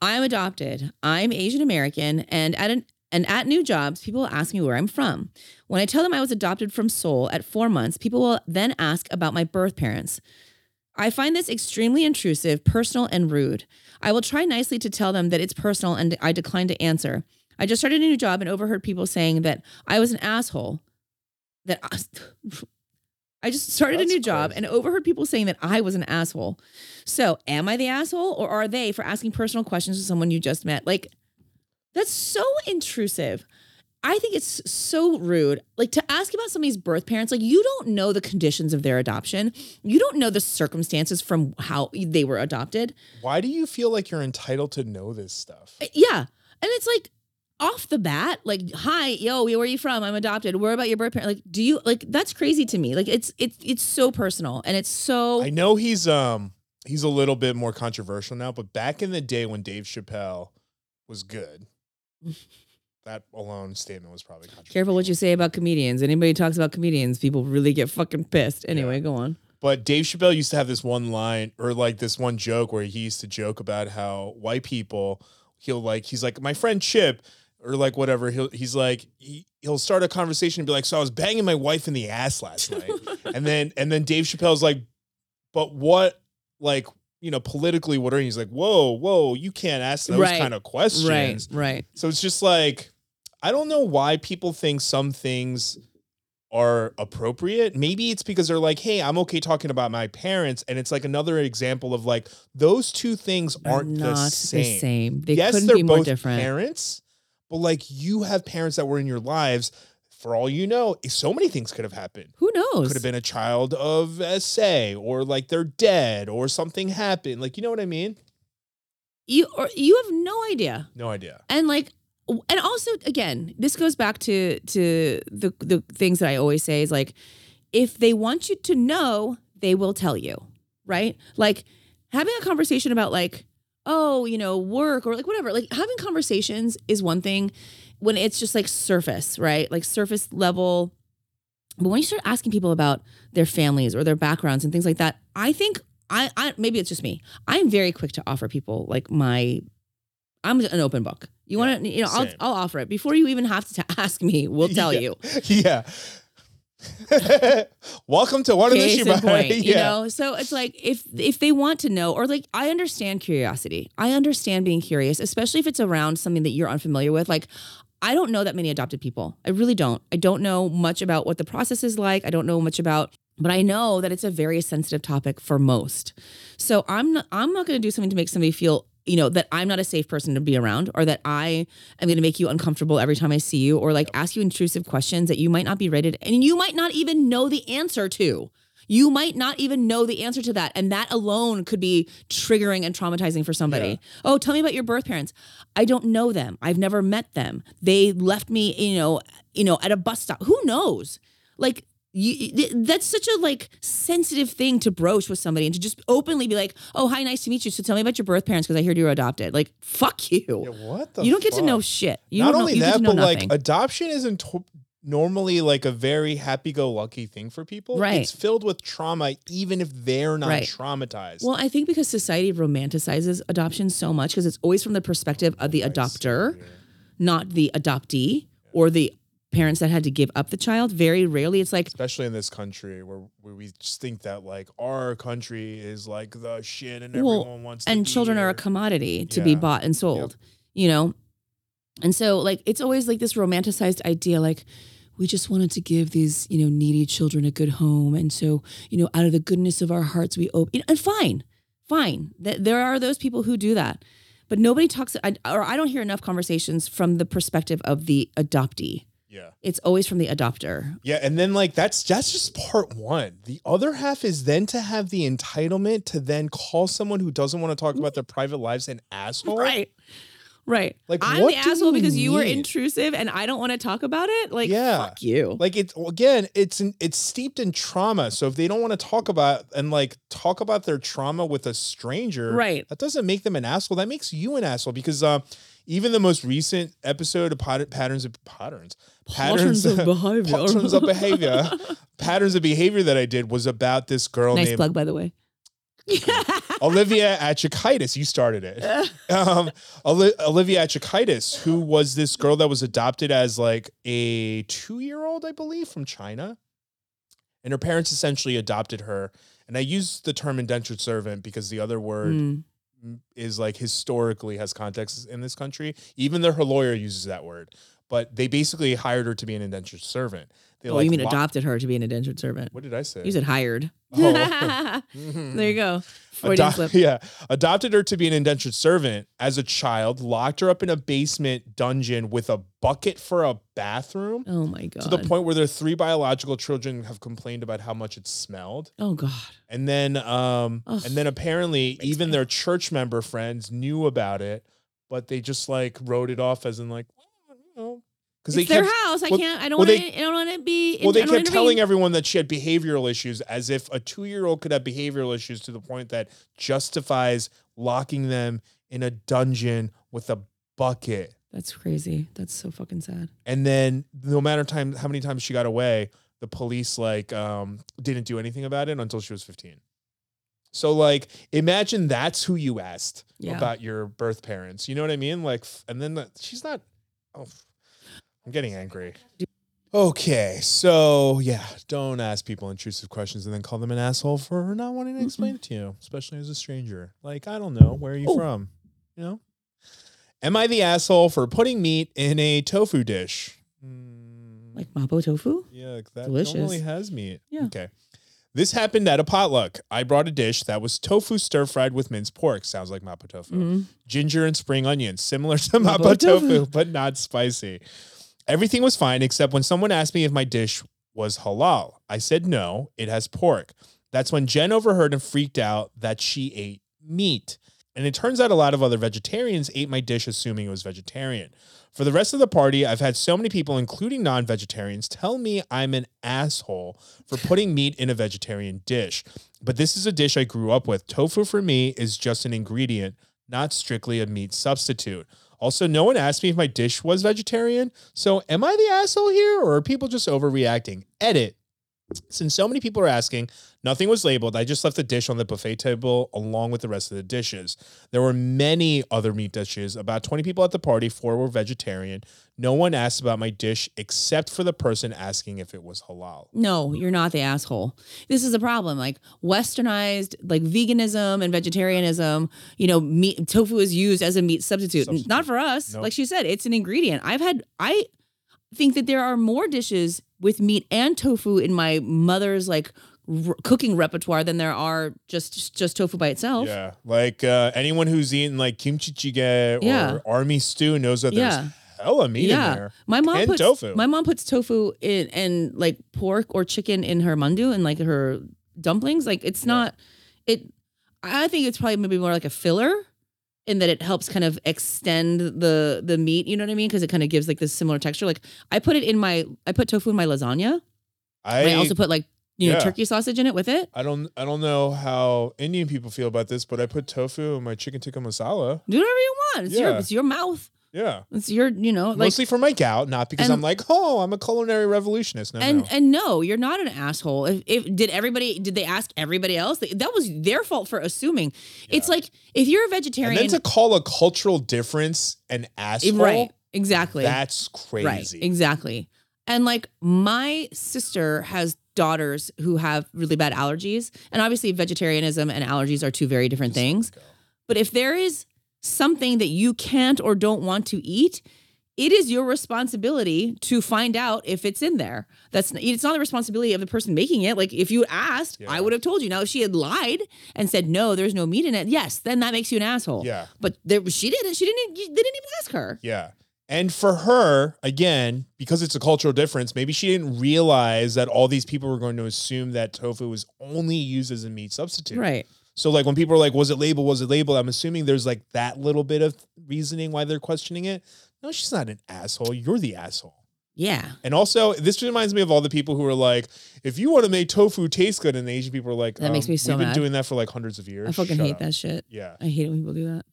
I'm adopted. I'm Asian American, and at an and at new jobs, people ask me where I'm from. When I tell them I was adopted from Seoul at four months, people will then ask about my birth parents. I find this extremely intrusive, personal, and rude. I will try nicely to tell them that it's personal and I decline to answer. I just started a new job and overheard people saying that I was an asshole. That [laughs] I, just started That's a new job crazy. and overheard people saying that I was an asshole. So, am I the asshole or are they for asking personal questions to someone you just met? Like, that's so intrusive. I think it's so rude. Like to ask about somebody's birth parents, like you don't know the conditions of their adoption. You don't know the circumstances from how they were adopted. Why do you feel like you're entitled to know this stuff? Uh, Yeah. And it's like off the bat, like, hi, yo, where are you from? I'm adopted. Where about your birth parent? Like, do you like that's crazy to me. Like it's it's it's so personal and it's so I know he's um he's a little bit more controversial now, but back in the day when Dave Chappelle was good, [laughs] that alone statement was probably controversial. careful what you say about comedians. Anybody talks about comedians, people really get fucking pissed. Anyway, go on. But Dave Chappelle used to have this one line or like this one joke where he used to joke about how white people he'll like he's like my friend Chip or like whatever he'll he's like he, he'll start a conversation and be like so I was banging my wife in the ass last [laughs] night and then and then Dave Chappelle's like but what like you know politically what are you? he's like whoa whoa you can't ask those Right. kind of questions Right, right. so it's just like I don't know why people think some things are appropriate. Maybe it's because they're like, "Hey, I'm okay talking about my parents," and it's like another example of like those two things Are aren't not the same. They yes, couldn't they're be more both different. parents, but like you have parents that were in your lives. For all you know, eh, so many things could have happened. Who knows? Could have been a child of SA, or like they're dead, or something happened. Like you know what I mean? you or you have no idea. No idea. and like and also again this goes back to to the the things that i always say is like if they want you to know they will tell you right? Like having a conversation about like, oh, you know, work or like whatever. Like having conversations is one thing when it's just like surface, right? Like surface level. But when you start asking people about their families or their backgrounds and things like that, I think I, I maybe it's just me. I'm very quick to offer people like my I'm an open book. You want to, you know, I'll. I'll offer it before you even have to ask me. We'll [laughs] tell Yeah. you. yeah. [laughs] Welcome to one Case the point, you yeah. know. So it's like if if they want to know, or like I understand curiosity. I understand being curious, especially if it's around something that you're unfamiliar with. Like I don't know that many adopted people. I really don't. I don't know much about what the process is like. I don't know much about, but I know that it's a very sensitive topic for most. So I'm not, I'm not going to do something to make somebody feel, you know, that I'm not a safe person to be around or that I am going to make you uncomfortable every time I see you or like ask you intrusive questions that you might not be ready to, and you might not even know the answer to. You might not even know the answer to that. And that alone could be triggering and traumatizing for somebody. Yeah. Oh, tell me about your birth parents. I don't know them. I've never met them. They left me, you know, you know, at a bus stop. Who knows? Like you, that's such a like sensitive thing to broach with somebody and to just openly be like, "Oh, hi, nice to meet you. So tell me about your birth parents because I heard you were adopted." Like, fuck you. Yeah, what the you don't get to know shit. You Not don't only know, that, but nothing. like adoption isn't to- normally like a very happy-go-lucky thing for people. Right. It's filled with trauma, even if they're not Right. traumatized. Well, I think because society romanticizes adoption so much because it's always from the perspective of the adopter, not the adoptee or the parents that had to give up the child. Very rarely it's like, especially in this country where, where we just think that like our country is like the shit and Well, everyone wants to and children are a commodity to be bought and sold, you know? And so like it's always like this romanticized idea like we just wanted to give these, you know, needy children a good home and so, you know, out of the goodness of our hearts we open and fine. Fine. Th- There are those people who do that. But nobody talks I, or I don't hear enough conversations from the perspective of the adoptee. Yeah It's always from the adopter. yeah and then like that's that's just part one the other half is then to have the entitlement to then call someone who doesn't want to talk about their private lives an asshole Right. Right. Like, I'm the asshole you because you were intrusive and I don't want to talk about it. Like, Yeah. fuck you. like it's again it's in, it's steeped in trauma so if they don't want to talk about and like talk about their trauma with a stranger Right. that doesn't make them an asshole that makes you an asshole because uh even the most recent episode of Pat- patterns of patterns Patterns of behavior. patterns of behavior [laughs] patterns of behavior that i did was about this girl nice named plug, by the way. [laughs] olivia achikaitis you started it [laughs] um, Oli- Olivia Achikaitis, who was this girl that was adopted as like a two year old, I believe, from China. And her parents essentially adopted her. And I use the term indentured servant because the other word Mm. is like historically has context in this country, even though her lawyer uses that word. But they basically hired her to be an indentured servant. They Oh, like you mean adopted her to be an indentured servant? What did I say? You said hired. Oh. [laughs] [laughs] there you go. Freudian Ado- slip. [laughs] yeah, adopted her to be an indentured servant as a child, locked her up in a basement dungeon with a bucket for a bathroom Oh my god. to the point where their three biological children have complained about how much it smelled. Oh god. And then um Ugh. and then apparently even their church member friends knew about it, but they just like wrote it off as in like, well, you know, because It's they their kept house. I well- can't. I don't well, want they-. I don't want to be. well, they I don't wanna kept telling everyone that she had behavioral issues as if a two year old could have behavioral issues to the point that justifies locking them in a dungeon with a bucket. That's crazy. That's so fucking sad. And then no matter time how many times she got away, the police like um didn't do anything about it until she was 15. So like imagine that's who you asked Yeah. about your birth parents. You know what I mean? Like and then the, she's not oh I'm getting angry. Okay, so yeah, don't ask people intrusive questions and then call them an asshole for not wanting to explain it to you, especially as a stranger. Like, I don't know, where are you from? You know? Am I the asshole for putting meat in a tofu dish? Mm, Like mapo tofu. yeah, that delicious. normally has meat. Yeah. Okay. This happened at a potluck. I brought a dish that was tofu stir fried with minced pork. Sounds like mapo tofu Mhm. ginger and spring onions, similar to Mapo mapo tofu. tofu, but not spicy. Everything was fine except when someone asked me if my dish was halal. I said no, it has pork. That's when Jen overheard and freaked out that she ate meat. and it turns out a lot of other vegetarians ate my dish assuming it was vegetarian. For the rest of the party, I've had so many people, including non vegetarians, tell me I'm an asshole for putting meat in a vegetarian dish. But this is a dish I grew up with. Tofu for me is just an ingredient, not strictly a meat substitute. Also, no one asked me if my dish was vegetarian. So, am I the asshole here or are people just overreacting? Edit. Since so many people are asking, nothing was labeled. I just left the dish on the buffet table along with the rest of the dishes. There were many other meat dishes. About 20 people at the party, four were vegetarian. No one asked about my dish except for the person asking if it was halal. No, you're not the asshole. This is a problem. Like westernized, like veganism and vegetarianism, you know, meat tofu is used as a meat substitute. Substitute. Not for us. Nope. Like she said, it's an ingredient. I've had I think that there are more dishes with meat and tofu in my mother's like r- cooking repertoire than there are just just tofu by itself. Yeah. Like uh, anyone who's eaten like kimchi jjigae or Yeah. army stew knows that there's Yeah. hella meat in Yeah. there. My mom And puts tofu. my mom puts tofu in and like pork or chicken in her mandu and like her dumplings. Like it's not it. I think it's probably maybe more like a filler in that it helps kind of extend the the meat. You know what I mean? Because it kind of gives like this similar texture. Like I put it in my I put tofu in my lasagna. I, I, also put like you know Yeah. turkey sausage in it with it. I don't I don't know how Indian people feel about this, but I put tofu in my chicken tikka masala. Do whatever you want. It's your Yeah. it's your mouth. Yeah. It's your you know like Mostly for my gout, not because And- I'm like, oh, I'm a culinary revolutionist. No, and no. and no, you're not an asshole. If, if did everybody did they ask everybody else? That was their fault for assuming. It's like if you're a And vegetarian, then to call a cultural difference an asshole, right? Exactly. that's crazy. Right. Exactly. And like my sister has daughters who have really bad allergies, and obviously vegetarianism and allergies are two very different things. But if there is something that you can't or don't want to eat, it is your responsibility to find out if it's in there. That's it's not the responsibility of the person making it. Like if you asked, Yeah. I would have told you. Now if she had lied and said no, there's no meat in it. Yes, then that makes you an asshole. Yeah. But there, she didn't. She didn't. They didn't even ask her. Yeah. And for her, again, because it's a cultural difference, maybe she didn't realize that all these people were going to assume that tofu was only used as a meat substitute. Right. So, like, when people are like, was it labeled? Was it labeled? I'm assuming there's like that little bit of reasoning why they're questioning it. No, she's not an asshole. You're the asshole. Yeah. And also, this reminds me of all the people who are like, if you want to make tofu taste good, and the Asian people are like, That makes um, me so We've been mad. doing that for like hundreds of years. I fucking Shut hate up." that shit. Yeah. I hate it when people do that.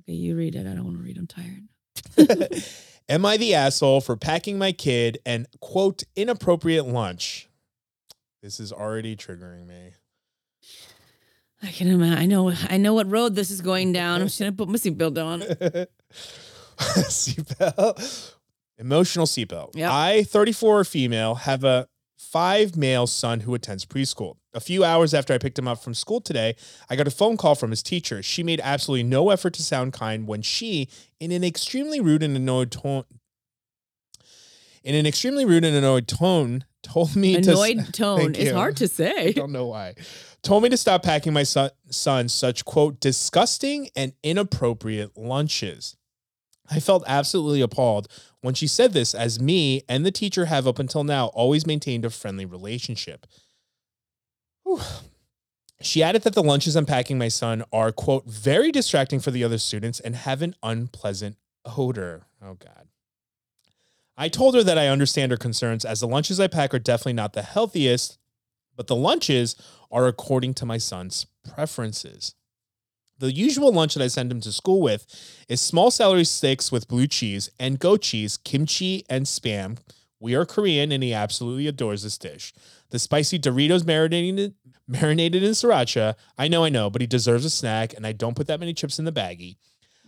Okay, you read it. I don't want to read. I'm tired. [laughs] Am I the asshole for packing my kid and quote inappropriate lunch? This is already triggering me. I can imagine. I know. I know what road this is going down. I'm just gonna put my seatbelt on. [laughs] seatbelt. Emotional seatbelt. Yep. I, 34 female, have a five male son who attends preschool. A few hours after I picked him up from school today, I got a phone call from his teacher. She made absolutely no effort to sound kind when she, in an extremely rude and annoyed tone, in an extremely rude and annoyed tone, told me to Annoyed [laughs] tone Thank is you. hard to [laughs] say. I don't know why. Told me to stop packing my son, son such quote disgusting and inappropriate lunches. I felt absolutely appalled when she said this, as me and the teacher have up until now always maintained a friendly relationship. Whew. She added that the lunches I'm packing my son are, quote, very distracting for the other students and have an unpleasant odor. Oh, God. I told her that I understand her concerns, as the lunches I pack are definitely not the healthiest, but the lunches are according to my son's preferences. The usual lunch that I send him to school with is small celery sticks with blue cheese and goat cheese, kimchi, and spam. We are Korean and he absolutely adores this dish. The spicy Doritos marinated, marinated in sriracha. I know, I know, but he deserves a snack and I don't put that many chips in the baggie.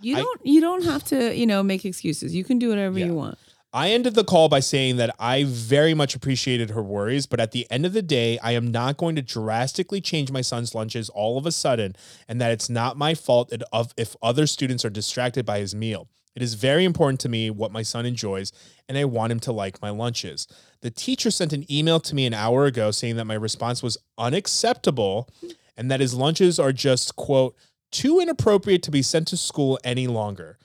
You I- don't. You don't have to. You know, make excuses. You can do whatever Yeah. you want. I ended the call by saying that I very much appreciated her worries, but at the end of the day, I am not going to drastically change my son's lunches all of a sudden, and that it's not my fault if other students are distracted by his meal. It is very important to me what my son enjoys, and I want him to like my lunches. The teacher sent an email to me an hour ago saying that my response was unacceptable and that his lunches are just, quote, too inappropriate to be sent to school any longer.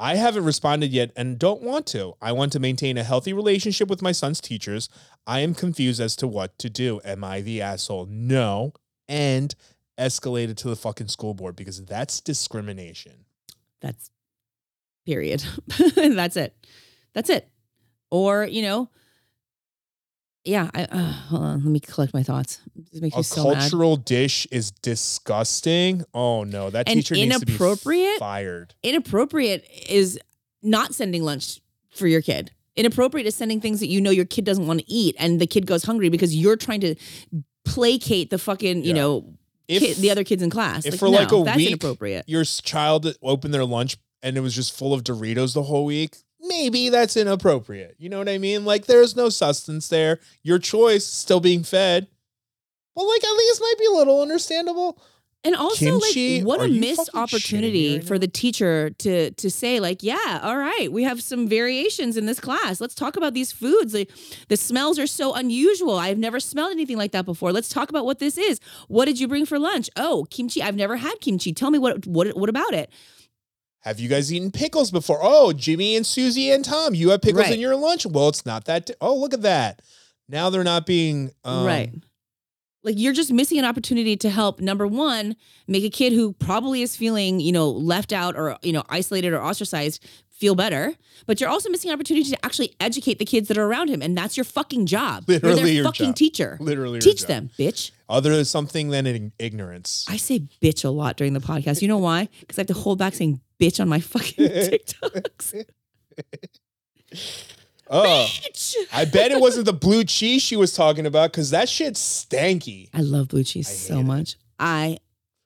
I haven't responded yet and don't want to. I want to maintain a healthy relationship with my son's teachers. I am confused as to what to do. Am I the asshole? No. And escalated to the fucking school board because that's discrimination. That's period. [laughs] That's it. That's it. Or, you know, yeah, I, uh, [sighs] hold on. Let me collect my thoughts. This makes A me so mad. cultural dish is disgusting. Oh no, that And teacher needs to be inappropriate? fired. Inappropriate is not sending lunch for your kid. Inappropriate is sending things that you know your kid doesn't want to eat and the kid goes hungry because you're trying to placate the fucking, you know, If kid, the other kids in class. if like, for like no, a that's week- inappropriate. your child opened their lunch and it was just full of Doritos the whole week, maybe that's inappropriate. You know what I mean? Like there's no substance there. Your choice still being fed. But like at least might be a little understandable. And also, Kimchi? like, what a missed fucking shitting me opportunity right for the teacher to to say, like, yeah, all right, we have some variations in this class. Let's talk about these foods. Like, the smells are so unusual. I've never smelled anything like that before. Let's talk about what this is. What did you bring for lunch? Oh, kimchi. I've never had kimchi. Tell me what what what about it? Have you guys eaten pickles before? Oh, Jimmy and Susie and Tom, you have pickles Right. in your lunch. Well, it's not that. di- oh, look at that. Now they're not being um, right. Like you're just missing an opportunity to help number one, make a kid who probably is feeling, you know, left out or, you know, isolated or ostracized feel better. But you're also missing an opportunity to actually educate the kids that are around him. And that's your fucking job. you're Literally their your fucking job. teacher. Literally, Teach them, bitch. Other than something than ignorance. I say bitch a lot during the podcast. You know why? Because I have to hold back saying bitch on my fucking [laughs] TikToks. [laughs] Oh, bitch. I bet it wasn't the blue cheese she was talking about because that shit's stanky. I love blue cheese I so it. much. I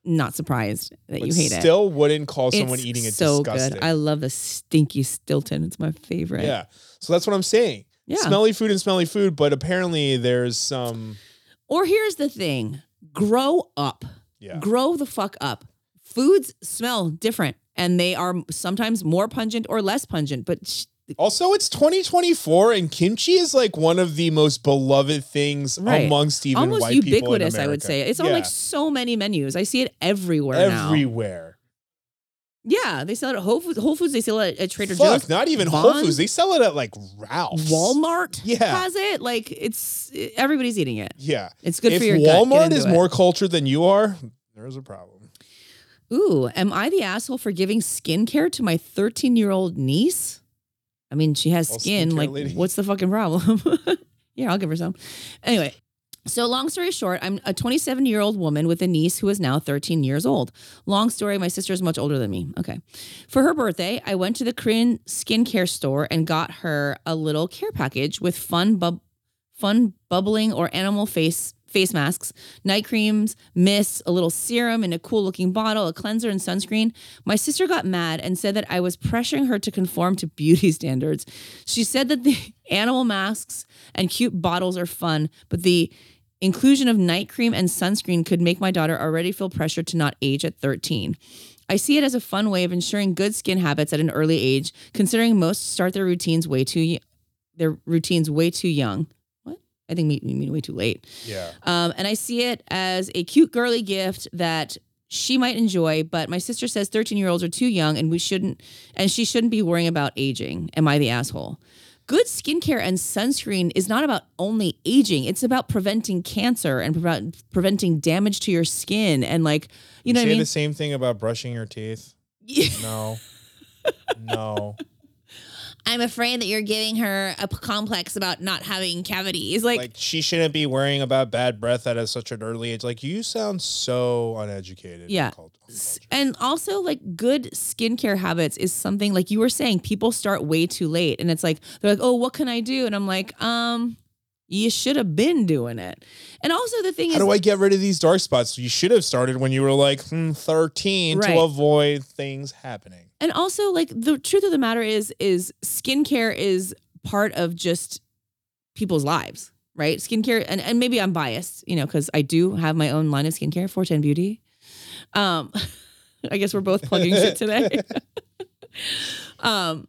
not surprised that But you hate it. still wouldn't call someone It's eating it so disgusting. good. I love the stinky Stilton. It's my favorite. Yeah. So that's what I'm saying. Yeah. Smelly food and smelly food, but apparently there's some Or here's the thing: grow up. yeah. Grow the fuck up. Foods smell different, and they are sometimes more pungent or less pungent. But sh- Also, it's 2024 and kimchi is like one of the most beloved things Right. amongst even almost white people ubiquitous, I would say. It's on like so many menus. I see it everywhere now. everywhere. Yeah, they sell it at Whole Foods. Whole Foods. They sell it at Trader Fuck, Joe's. not even Whole Foods. They sell it at like Ralph's. Walmart Yeah. has it. Like it's everybody's eating it. Yeah. It's good if for your Walmart is it. more cultured than you are, there's a problem. Ooh, am I the asshole for giving skincare to my 13 year old niece? I mean, she has Well, skin. Like, lady. [laughs] what's the fucking problem? [laughs] yeah, I'll give her some. Anyway, so long story short, I'm a 27 year old woman with a niece who is now 13 years old. Long story, my sister is much older than me. Okay. For her birthday, I went to the Korean skincare store and got her a little care package with fun bub fun bubbling or animal face face masks, night creams, mist, a little serum in a cool looking bottle, a cleanser and sunscreen. My sister got mad and said that I was pressuring her to conform to beauty [laughs] standards. She said that the [laughs] animal masks and cute bottles are fun, but the inclusion of night cream and sunscreen could make my daughter already feel pressure to not age at 13. I see it as a fun way of ensuring good skin habits at an early age, considering most start their routines way too their routines way too young. I think you mean way too late. Yeah. Um, and I see it as a cute girly gift that she might enjoy, but my sister says 13 year olds are too young and we shouldn't, and she shouldn't be worrying about aging. Am I the asshole? Good skincare and sunscreen is not about only aging. It's about preventing cancer and prevent, preventing damage to your skin. And like, you know say what I mean? the same thing about brushing your teeth? [laughs] No. no. I'm afraid that you're giving her a p- complex about not having cavities. Like, Like she shouldn't be worrying about bad breath at a, such an early age. Like you sound so uneducated. Yeah. Called- S- and also like good skincare habits is something like you were saying people start way too late and it's like they're like oh what can i do and i'm like um you should have been doing it and also the thing How is do I get rid of these dark spots? You should have started when you were like hmm, 13 Right. to avoid things happening. And also like the truth of the matter is is skincare is part of just people's lives right skincare and, and maybe i'm biased you know because i do have my own line of skincare 410 beauty um [laughs] i guess we're both plugging shit today [laughs] um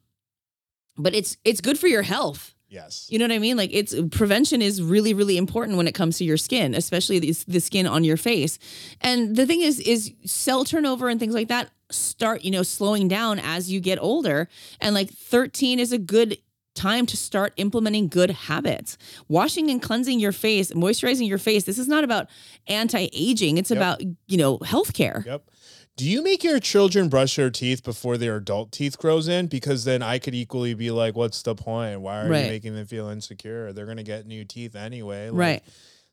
but it's it's good for your health Yes. you know what I mean? Like it's prevention is really, really important when it comes to your skin, especially the, the skin on your face. And the thing is, is cell turnover and things like that start, you know, slowing down as you get older. And like 13 is a good time to start implementing good habits. Washing and cleansing your face, moisturizing your face. This is not about anti-aging. It's Yep. about, you know, healthcare. Yep. Do you make your children brush their teeth before their adult teeth grows in? Because then I could equally be like, "What's the point? Why are Right. you making them feel insecure? They're gonna get new teeth anyway." Like, Right.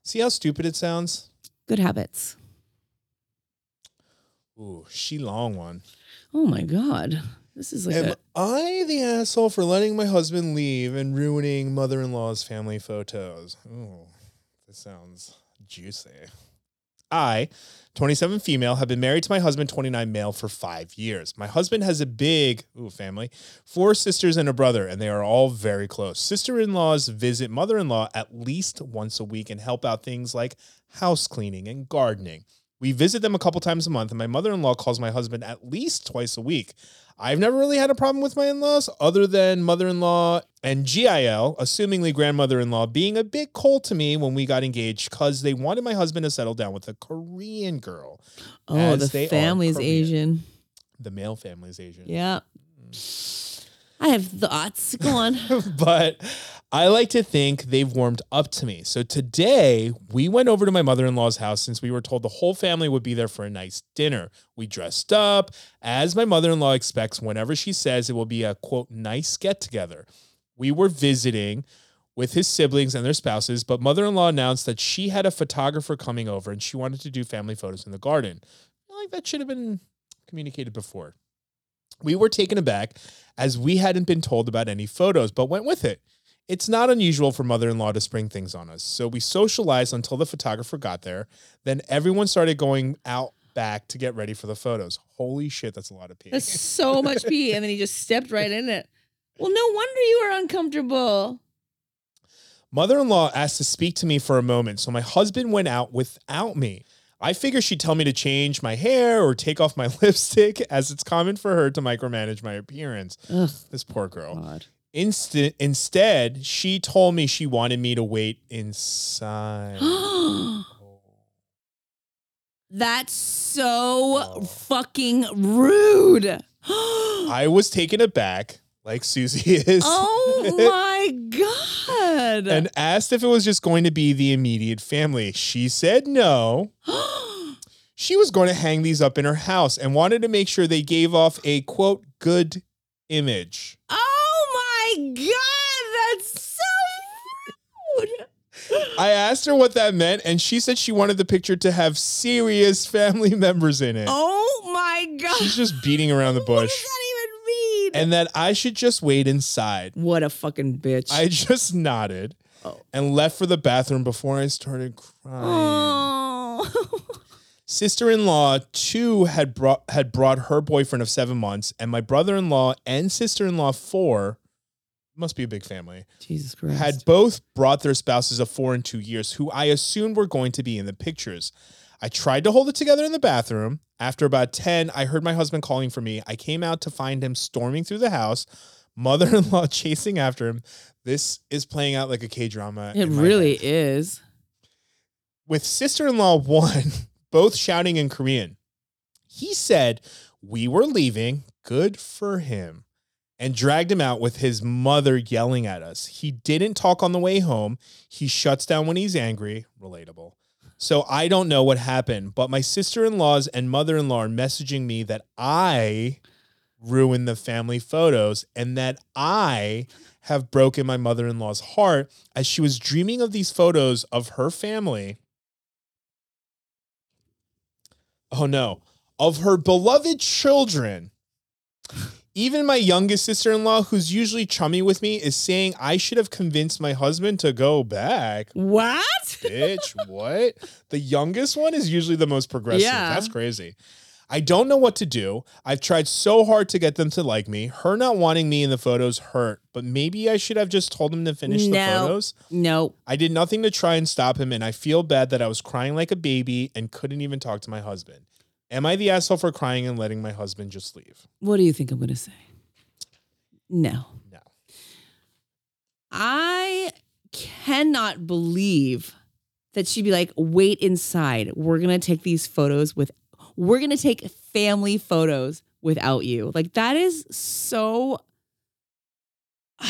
See how stupid it sounds? Good habits. Ooh, she long one. Oh my God. This is like Am a, I the asshole for letting my husband leave and ruining mother-in-law's family photos? Ooh, this sounds juicy. I, 27 female, have been married to my husband, 29 male, for five years. My husband has a big ooh, family, four sisters and a brother, and they are all very close. Sister-in-laws visit mother-in-law at least once a week and help out things like house cleaning and gardening. We visit them a couple times a month, and my mother-in-law calls my husband at least twice a week. I've never really had a problem with my in-laws other than mother-in-law and GIL, assumingly grandmother-in-law, being a bit cold to me when we got engaged because they wanted my husband to settle down with a Korean girl. oh, the family's Asian. The male family is Asian. Yeah. Mm. I have thoughts. Go on. [laughs] but I like to think they've warmed up to me. So today we went over to my mother in law's house since we were told the whole family would be there for a nice dinner. We dressed up as my mother in law expects whenever she says it will be a quote nice get together. We were visiting with his siblings and their spouses, but mother in law announced that she had a photographer coming over and she wanted to do family photos in the garden. I like that should have been communicated before. We were taken aback as we hadn't been told about any photos, but went with it. It's not unusual for mother in law to spring things on us. So we socialized until the photographer got there. Then everyone started going out back to get ready for the photos. Holy shit, that's a lot of pee. That's so much pee. And then he just stepped right in it. Well, no wonder you were uncomfortable. Mother in law asked to speak to me for a moment, so my husband went out without me. I figure she'd tell me to change my hair or take off my [laughs] lipstick, as it's common for her to micromanage my appearance. Ugh, This poor girl. God. Insta- instead, she told me she wanted me to wait inside. [gasps] That's so Oh. fucking rude. [gasps] I was taken aback, like Susie [laughs] is, oh [laughs] my God. and asked if it was just going to be the immediate family. She said no. [gasps] She was going to hang these up in her house and wanted to make sure they gave off a quote good image. oh my God. That's so rude. I asked her what that meant, and she said she wanted the picture to have serious family [laughs] members in it. Oh my God. She's just beating around the bush. does that even mean? And that I should just wait inside. what a fucking bitch. I just nodded Oh. and left for the bathroom before I started crying. oh. [laughs] Sister-in-law too had brought had brought her boyfriend of seven months, and my brother-in-law and sister-in-law four must be a big family Jesus Christ. had both brought their spouses of four and two years, who I assumed were going to be in the pictures. I tried to hold it together in the bathroom. After about 10, I heard my husband calling for me. I came out to find him storming through the house, mother in law [laughs] chasing after him. This is playing out like a K drama. it really is. With sister in law [laughs] one, both shouting in Korean. He said, We were leaving. Good for him. And dragged him out with his mother yelling at us. He didn't talk on the way home. He shuts down when he's angry. Relatable. So I don't know what happened, but my sister in laws and mother in law are messaging me that I ruined the family photos and that I have broken my mother in law's heart as she was dreaming of these photos of her family. Oh no, of her beloved children. Even my youngest sister in law, who's usually chummy with me, is saying I should have convinced my husband to go back. What? [laughs] Bitch, what? The youngest one is usually the most progressive. Yeah. That's crazy. I don't know what to do. I've tried so hard to get them to like me. Her not wanting me in the photos hurt, but maybe I should have just told him to finish the photos. No. I did nothing to try and stop him, and I feel bad that I was crying like a baby and couldn't even talk to my husband. Am I the asshole for crying and letting my husband just leave? What do you think I'm going to say? No. No. I cannot believe that she'd be like, wait inside. We're going to take these photos with, we're going to take family photos without you. Like, that is so. [sighs]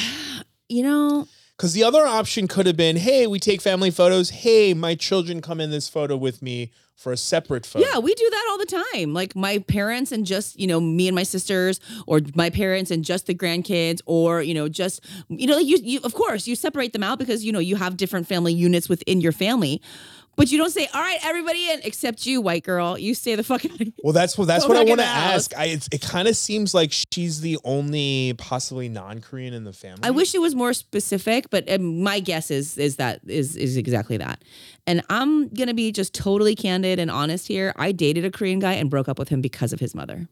you know, Because the other option could have been, hey, we take family photos. Hey, my children come in this photo with me for a separate photo. Yeah, we do that all the time. Like my parents and just, you know, me and my sisters, or my parents and just the grandkids, or, you know, just, you know, like you, you of course, you separate them out because, you know, you have different family units within your family. But you don't say, all right, everybody in, except you, white girl. You stay the fuck out. Well, that's what that's [laughs] what I want to ask. I, it's, it kind of seems like she's the only possibly non-Korean in the family. I wish it was more specific, but um, my guess is is that is is exactly that. And I'm gonna be just totally candid and honest here. I dated a Korean guy and broke up with him because of his mother.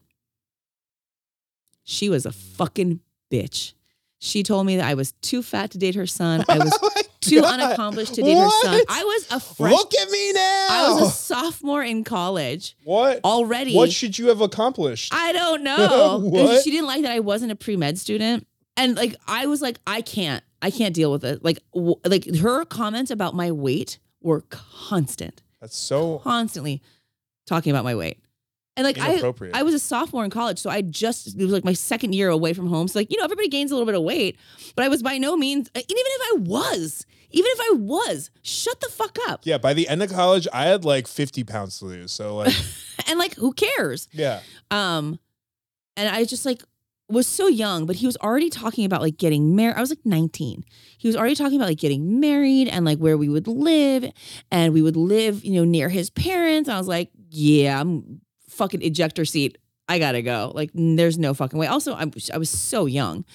She was a fucking bitch. She told me that I was too fat to date her son. I was [laughs] Oh too [laughs] God. unaccomplished to date her son. I was a fresh. Look at me now. I was a sophomore in college what? already. What should you have accomplished? I don't [laughs] know. What? She didn't like that I wasn't a pre med student, and like I was like, I can't, I can't deal with it. Like, w- like her comments about my weight were constant, that's so constantly talking about my weight, and like I. I was a sophomore in college, so I just it was like my second year away from home. So like you know, everybody gains a little bit of weight, but I was by no means. and Even if I was, even if I was, shut the fuck up. yeah, by the end of college, I had like 50 pounds to lose. So like, [laughs] And like, who cares? yeah. Um, and I just like was so young, but he was already talking about like getting married. I was like 19. He was already talking about like getting married and like where we would live, and we would live, you know, near his parents. I was like, yeah, I'm fucking ejector seat. I gotta go. Like, there's no fucking way. Also, I, I was so young,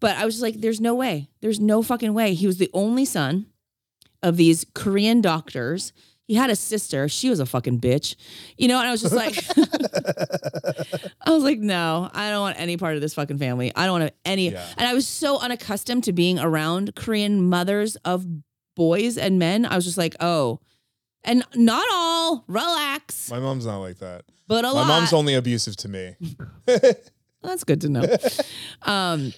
but I was just like, there's no way. There's no fucking way. He was the only son of these Korean doctors. He had a sister. She was a fucking bitch, you know. And I was just like, [laughs] I was like, no, I don't want any part of this fucking family. I don't want any. Yeah. And I was so unaccustomed to being around Korean mothers of boys and men. I was just like, oh, and not all. Relax, My mom's not like that. but a lot. My lot. mom's only abusive to me. [laughs] [laughs] That's good to know. um,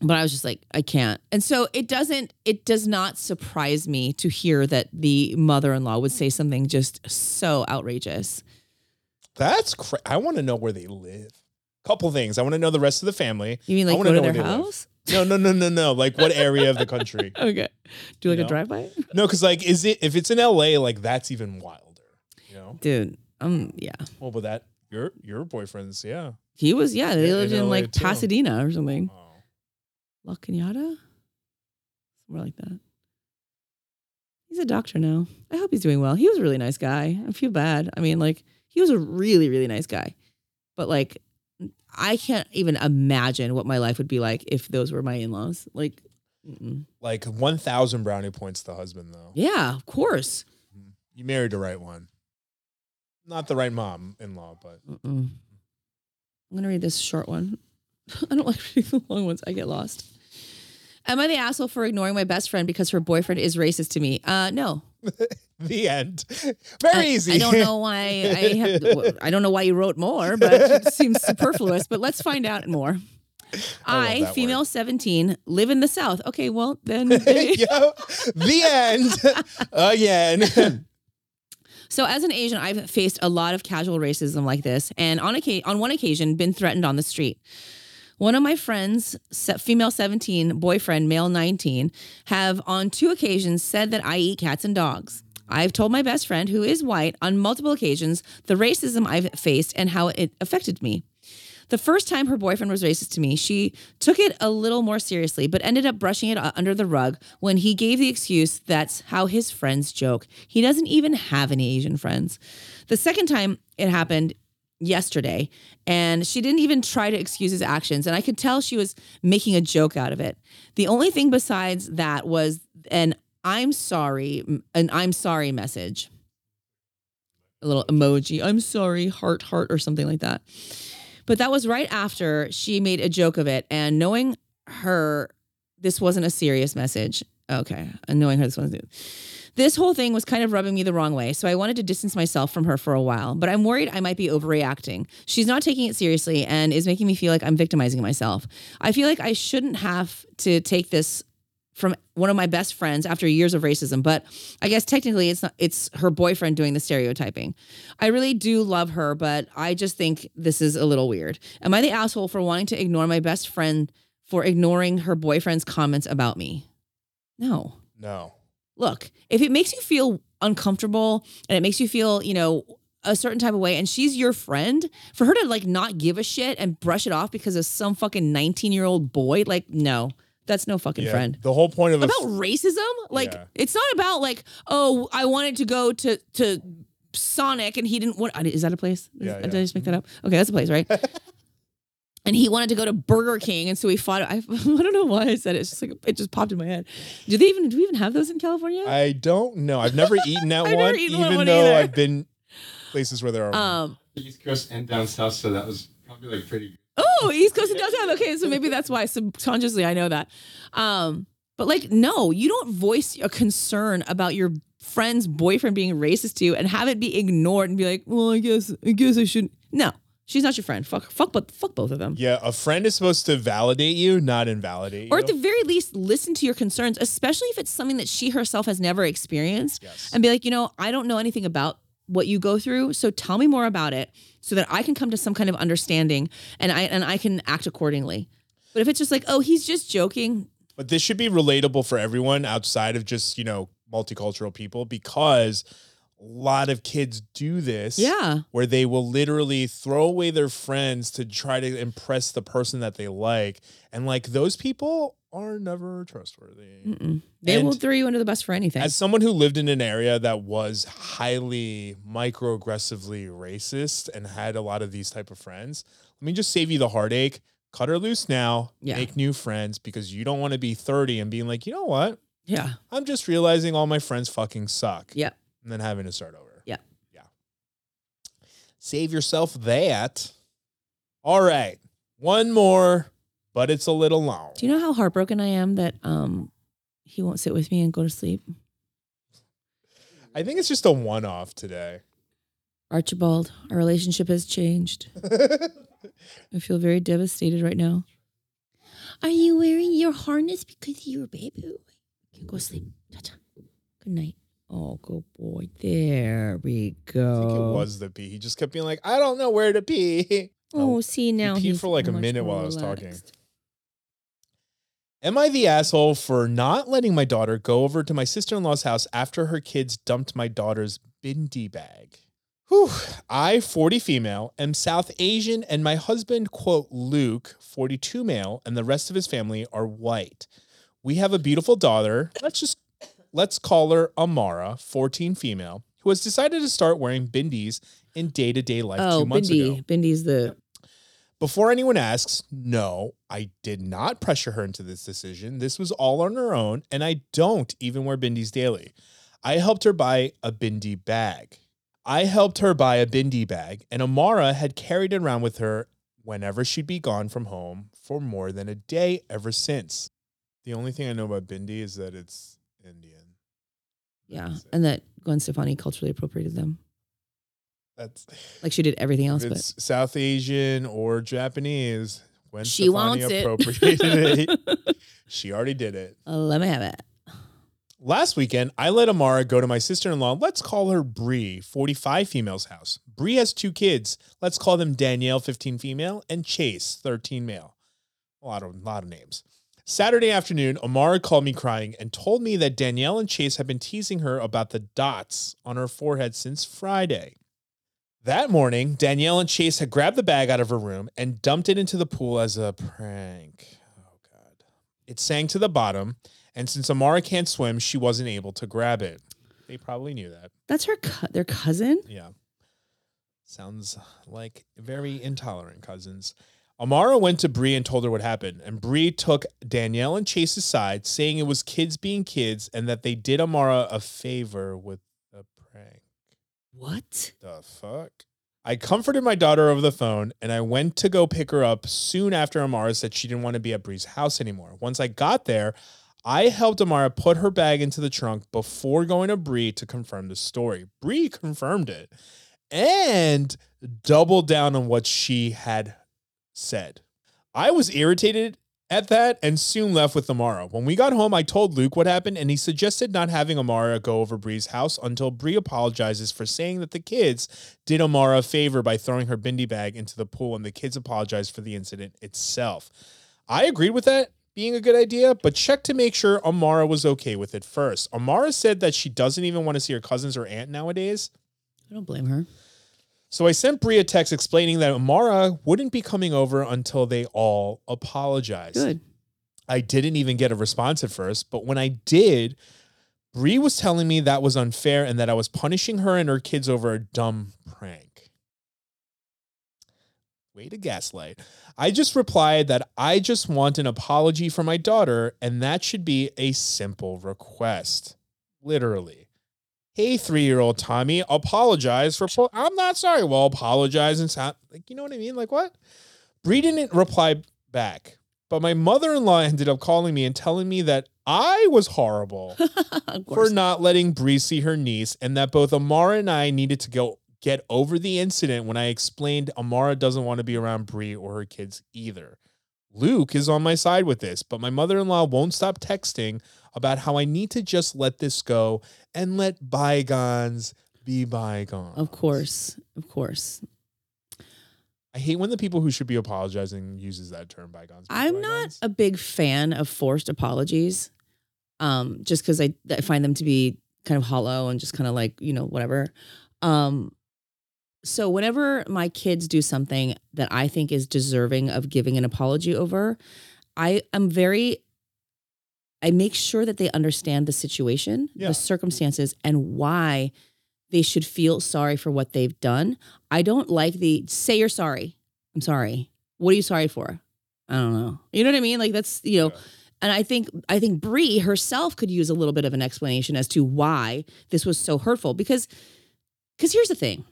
but I was just like, I can't. And so it doesn't, it does not surprise me to hear that the mother in law would say something just so outrageous. That's cra- I want to know where they live. Couple things. I want to know the rest of the family. You mean I like wanna go to know their where they live. house? No, no, no, no, no. Like what area of the country? [laughs] Okay. Do like You a drive by? No, because like, is it if it's in LA? Like that's even wilder. You know. Dude, um, yeah. Well, but that your your boyfriend's yeah. He was, yeah, they Yeah, lived in in like too. Pasadena or something. Oh. La Cañada? Somewhere like that. He's a doctor now. I hope he's doing well. He was a really nice guy. I feel bad. I mean, like, he was a really, really nice guy. But like, I can't even imagine what my life would be like if those were my in laws. Like, mm-mm. Like one thousand brownie points to the husband though. yeah, of course. You married the right one. Not the right mom in law, but Mm-mm. I'm gonna read this short one. [laughs] I don't like reading the long ones. I get lost. Am I the asshole for ignoring my best friend because her boyfriend is racist to me? Uh, no. [laughs] the end. Very I- easy. I don't know why I [laughs] have. I don't know why you wrote more, but it seems superfluous. But let's find out more. I I, female word. 17, live in the South. Okay, well then. [laughs] The end. [laughs] Again. So as an Asian, I've faced a lot of casual racism like this, and on occasion, on one occasion, been threatened on the street. One of my friends, female 17, boyfriend, male 19, have on two occasions said that I eat cats and dogs. I've told my best friend, who is white, on multiple occasions the racism I've faced and how it affected me. The first time her boyfriend was racist to me, she took it a little more seriously, but ended up brushing it under the rug when he gave the excuse that's how his friends joke. He doesn't even have any Asian friends. The second time it happened yesterday, and she didn't even try to excuse his actions, and I could tell she was making a joke out of it. The only thing besides that was an I'm sorry, an I'm sorry message. A little emoji, I'm sorry, heart, heart, or something like that. But that was right after she made a joke of it. And knowing her, this wasn't a serious message. Okay. And knowing her, this wasn't. This whole thing was kind of rubbing me the wrong way. So I wanted to distance myself from her for a while. But I'm worried I might be overreacting. She's not taking it seriously and is making me feel like I'm victimizing myself. I feel like I shouldn't have to take this from one of my best friends after years of racism but i guess technically it's not it's her boyfriend doing the stereotyping i really do love her but i just think this is a little weird am i the asshole for wanting to ignore my best friend for ignoring her boyfriend's comments about me. No. No. Look, if it makes you feel uncomfortable and it makes you feel, you know, a certain type of way and she's your friend, for her to like not give a shit and brush it off because of some fucking 19 year old boy, like, no, that's no fucking Yeah, friend. The whole point of a About racism? Like, Yeah. it's not about like, oh, I wanted to go to, to, Sonic and he didn't want. Is that a place? Yeah, Did yeah. I just make that up? Okay, that's a place, right? [laughs] and he wanted to go to Burger King, and so we fought. I, [laughs] I don't know why I said it. It's just like it just popped in my head. Do they even do we even have those in California? I don't know. I've never [laughs] eaten that I've one, eaten even one though either. I've been places where there are. um. East Coast and down south, so that was probably like pretty good. Oh, East Coast and downtown. Okay, so maybe that's why subconsciously I know that. Um. But like, no, you don't voice a concern about your friend's boyfriend being racist to you and have it be ignored and be like, well, I guess, I guess I shouldn't. No, she's not your friend. Fuck, fuck, but fuck both of them. yeah, a friend is supposed to validate you, not invalidate you. or at the very least listen to your concerns especially if it's something that she herself has never experienced Yes. and be like you know i don't know anything about what you go through so tell me more about it so that i can come to some kind of understanding and i and i can act accordingly but if it's just like oh he's just joking But this should be relatable for everyone outside of just, you know, multicultural people because a lot of kids do this. yeah Where they will literally throw away their friends to try to impress the person that they like. And like those people are never trustworthy. Mm-mm. they will throw you under the bus for anything As someone who lived in an area that was highly microaggressively racist and had a lot of these type of friends, let me just save you the heartache. Cut her loose now. Yeah. Make new friends because you don't want to be 30 and being like, you know what? yeah I'm just realizing all my friends fucking suck. Yeah. And then having to start over. Yeah. Yeah. Save yourself that. All right. One more, but it's a little long. do you know how heartbroken i am that um he won't sit with me and go to sleep I think it's just a one off today. archibald our relationship has changed [laughs] I feel very devastated right now. Are you wearing your harness because you're a baby? Okay, go sleep. Ta-ta. Good night. Oh, good boy. There we go. I think it was the pee. He just kept being like, I don't know where to pee. Oh, see now peed he's for like a minute while I was talking. Am I the asshole for not letting my daughter go over to my sister in law's house after her kids dumped my daughter's bindi bag? Whew. I, 40 female, am South Asian, and my husband, quote, Luke, 42 male, and the rest of his family are white. We have a beautiful daughter. Let's just let's call her Amara, 14 female, who has decided to start wearing bindis in day-to-day life Oh, two months ago. Bindi. Bindi's the Before anyone asks, no, I did not pressure her into this decision. This was all on her own, and I don't even wear bindis daily. I helped her buy a bindi bag. I helped her buy a bindi bag, and Amara had carried it around with her whenever she'd be gone from home for more than a day ever since. The only thing I know about bindi is that it's Indian. yeah, and that Gwen Stefani culturally appropriated them, That's like she did everything else. if But it's South Asian or Japanese. When she Stefani wants it. appropriated [laughs] it. She already did it. Let me have it. Last weekend, I let Amara go to my sister-in-law. Let's call her Bree, 45 female's house. Bree has two kids. Let's call them Danielle, 15 female, and Chase, 13 male. A lot of lot of names. Saturday afternoon, Amara called me crying and told me that Danielle and Chase have been teasing her about the dots on her forehead since Friday. That morning, Danielle and Chase had grabbed the bag out of her room and dumped it into the pool as a prank. Oh god. It sank to the bottom, and since Amara can't swim, she wasn't able to grab it. They probably knew that. That's her. Co- their cousin. Yeah. Sounds like very intolerant cousins. Amara went to Bree and told her what happened, and Bree took Danielle and Chase aside, saying it was kids being kids and that they did Amara a favor with. What? The fuck? I comforted my daughter over the phone and I went to go pick her up soon after Amara said she didn't want to be at Bree's house anymore. Once I got there, I helped Amara put her bag into the trunk before going to Bree to confirm the story. Bree confirmed it and doubled down on what she had said. I was irritated at that and soon left with Amara. When we got home, I told Luke what happened and he suggested not having Amara go over Bree's house until Bree apologizes for saying that the kids did Amara a favor by throwing her bindi bag into the pool and the kids apologized for the incident itself. I agreed with that being a good idea, but check to make sure Amara was okay with it first. Amara said that she doesn't even want to see her cousins or aunt nowadays. I don't blame her. So I sent Bree a text explaining that Amara wouldn't be coming over until they all apologized. Good. I didn't even get a response at first, but when I did, Bree was telling me that was unfair and that I was punishing her and her kids over a dumb prank. Way to gaslight. I just replied that I just want an apology for my daughter, and that should be a simple request. Literally. Hey, three year old Tommy, apologize for. po- I'm not sorry. Well, apologize and sound like, you know what I mean? Like, what? Bree didn't reply back, but my mother in law [laughs] ended up calling me and telling me that I was horrible [laughs] for not letting Bree see her niece, and that both Amara and I needed to go get over the incident when I explained Amara doesn't want to be around Bree or her kids either. Luke is on my side with this, but my mother-in-law won't stop texting about how I need to just let this go and let bygones be bygones. Of course. Of course. I hate when the people who should be apologizing uses that term bygones. I'm not a big fan of forced apologies. Um, just because I, I find them to be kind of hollow and just kind of like, you know, whatever. Um, so whenever my kids do something that I think is deserving of giving an apology over, I am very I make sure that they understand the situation, Yeah. the circumstances, and why they should feel sorry for what they've done. I don't like the say you're sorry. I'm sorry. What are you sorry for? I don't know. You know what I mean? Like that's you know, Yeah. and I think I think Bree herself could use a little bit of an explanation as to why this was so hurtful. Because because here's the thing.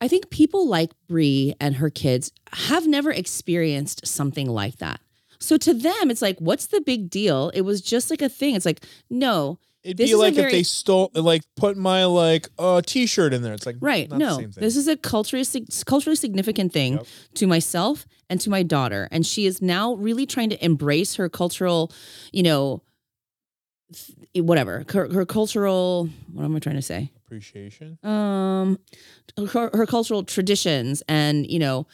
I think people like Bree and her kids have never experienced something like that. So to them, it's like, what's the big deal? It was just like a thing. It's like, no, It'd This be like if they stole, like, put my like uh t-shirt in there. It's like right? not the no, same thing. this is a culturally culturally significant thing Yep. to myself and to my daughter, and she is now really trying to embrace her cultural, you know, th- whatever her, her cultural. What am I trying to say? appreciation. um her, her cultural traditions and you know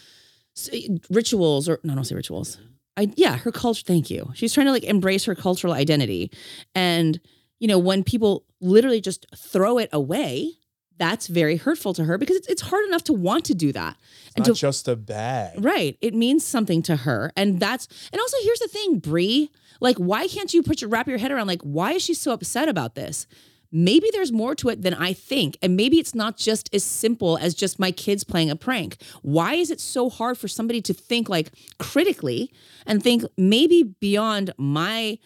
rituals or no, I don't say rituals. I yeah, her culture. Thank you. She's trying to like embrace her cultural identity, and you know when people literally just throw it away, that's very hurtful to her because it's, it's hard enough to want to do that. It's and not to- just a bag. Right. It means something to her. And that's and also here's the thing, Bree. Like, why can't you put your wrap your head around like why is she so upset about this? Maybe there's more to it than I think. And maybe it's not just as simple as just my kids playing a prank. Why is it so hard for somebody to think like critically and think maybe beyond my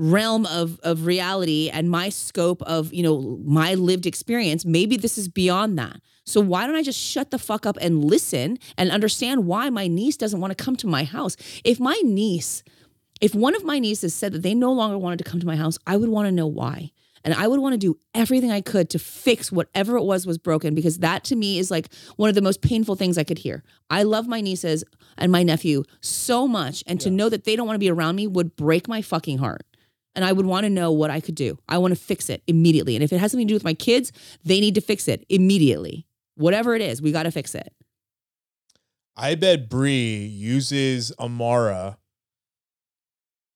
realm of of reality and my scope of you know my lived experience maybe this is beyond that so why don't i just shut the fuck up and listen and understand why my niece doesn't want to come to my house if my niece if one of my nieces said that they no longer wanted to come to my house i would want to know why and i would want to do everything i could to fix whatever it was was broken because that to me is like one of the most painful things i could hear i love my nieces and my nephew so much and to know that they don't want to be around me would break my fucking heart and I would want to know what I could do. I want to fix it immediately. And if it has something to do with my kids, they need to fix it immediately. Whatever it is, we got to fix it. I bet Bree uses Amara.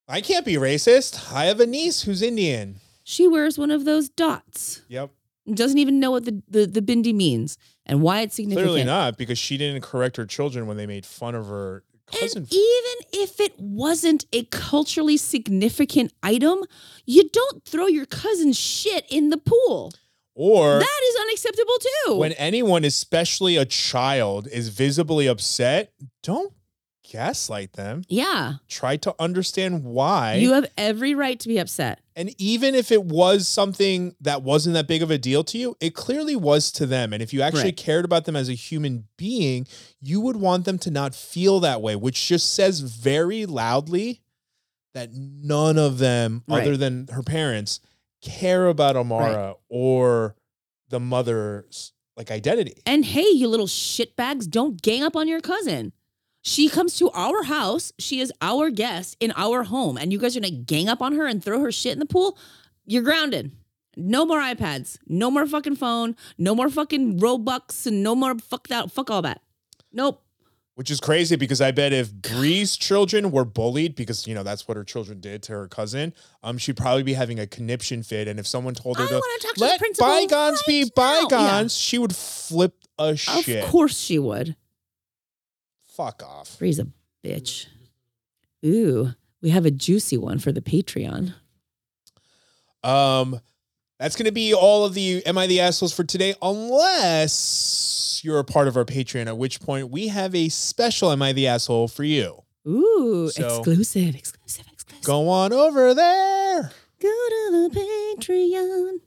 I can't be racist. I have a niece who's Indian. She wears one of those dots. Yep. Doesn't even know what the, the, the bindi means and why it's significant. Clearly not, because she didn't correct her children when they made fun of her cousin. And even if it wasn't a culturally significant item, you don't throw your cousin's shit in the pool. or that is unacceptable too. when anyone, especially a child, is visibly upset, don't gaslight them. yeah. Try to understand why. You have every right to be upset. And even if it was something that wasn't that big of a deal to you, it clearly was to them. And if you actually Right. cared about them as a human being, you would want them to not feel that way, which just says very loudly that none of them, Right. other than her parents, care about Amara or the mother's like identity. And hey, you little shitbags, don't gang up on your cousin. She comes to our house. She is our guest in our home. And you guys are gonna gang up on her and throw her shit in the pool? You're grounded. No more iPads. No more fucking phone. No more fucking Robux and no more fuck that fuck all that. Nope. Which is crazy because I bet if Bree's children were bullied because you know that's what her children did to her cousin, um, she'd probably be having a conniption fit. And if someone told her I to want to talk to the let bygones be right now." Yeah. bygones, she would flip a shit. Of course she would. Fuck off. Bree's a bitch. Ooh, we have a juicy one for the Patreon. Um, that's gonna be all of the Am I the Assholes for today, unless you're a part of our Patreon, at which point we have a special Am I the Asshole for you. Ooh, So- exclusive, exclusive, exclusive. Go on over there. Go to the Patreon.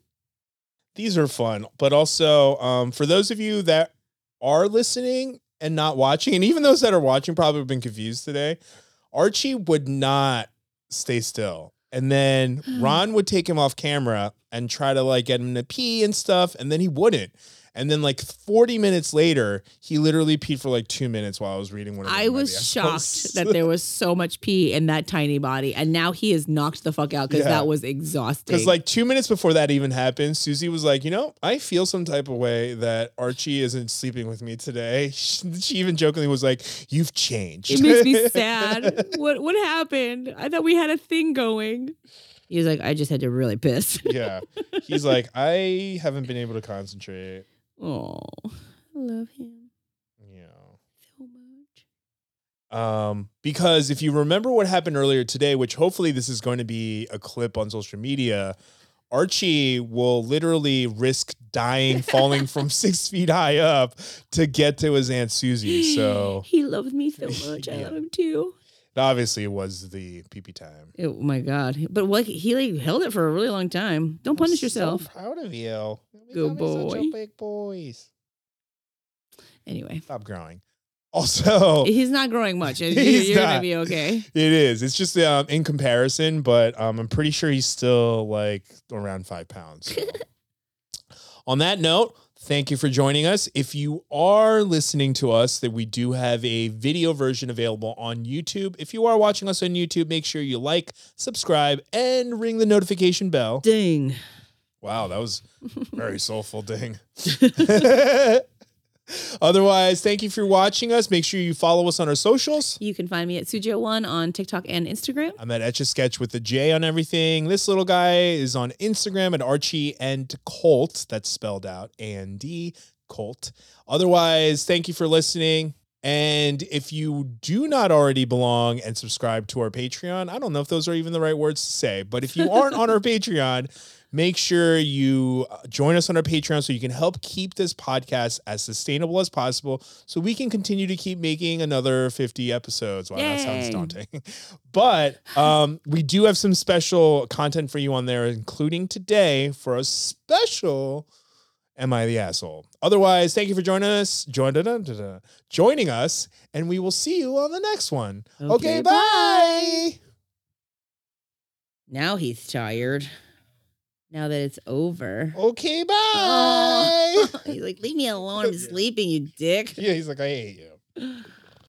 These are fun, but also um, for those of you that are listening and not watching, and even those that are watching probably have been confused today. Archie would not stay still. And then hmm. Ron would take him off camera and try to like get him to pee and stuff, and then he wouldn't. And then like 40 minutes later, he literally peed for like two minutes while I was reading one of I was shocked that there was so much pee in that tiny body, and now he is knocked the fuck out because Yeah. that was exhausting. Because like two minutes before that even happened, Susie was like, you know, I feel some type of way that Archie isn't sleeping with me today. [laughs] She even jokingly was like, "You've changed." it makes me [laughs] sad. what what happened? I thought we had a thing going. He was like, I just had to really piss. yeah, he's like, I haven't been able to concentrate. Oh, I love him Yeah. so much. Um, because if you remember what happened earlier today, which hopefully this is going to be a clip on social media, Archie will literally risk dying, falling [laughs] from six feet high up to get to his aunt Susie. So [gasps] he loves me so [laughs] much. I Yeah. love him too. Obviously it was the pee pee time. Oh my god! But like he like held it for a really long time. Don't punish yourself. So proud of you. Good Becoming Such boy. a big boys. Anyway, Stop growing. Also, [laughs] he's not growing much. You're, He's you're not. gonna be okay. It is. It's just um, in comparison, but um, I'm pretty sure he's still like around five pounds. so. [laughs] On that note, thank you for joining us. If you are listening to us, that we do have a video version available on YouTube. If you are watching us on YouTube, make sure you like, subscribe, and ring the notification bell. Ding. Wow, that was very soulful ding. [laughs] [laughs] Otherwise, thank you for watching us. Make sure you follow us on our socials. You can find me at Sujio1 on TikTok and Instagram. I'm at Etch a Sketch with the J on everything. This little guy is on Instagram at Archie and Colt. That's spelled out A N D Colt. Otherwise, thank you for listening. And if you do not already belong and subscribe to our Patreon, I don't know if those are even the right words to say, but if you aren't on our [laughs] Patreon, make sure you uh, join us on our Patreon so you can help keep this podcast as sustainable as possible so we can continue to keep making another 50 episodes. Wow, that sounds daunting. [laughs] but um, we do have some special content for you on there, including today for a special Am I the Asshole? Otherwise, thank you for joining us, join, da, da, da, joining us, and we will see you on the next one. Okay, Okay, bye. Now he's tired. Now that it's over. Okay, bye. Oh. [laughs] he's like, leave me alone. I'm [laughs] sleeping, you dick. Yeah, he's like, I hate you. [laughs]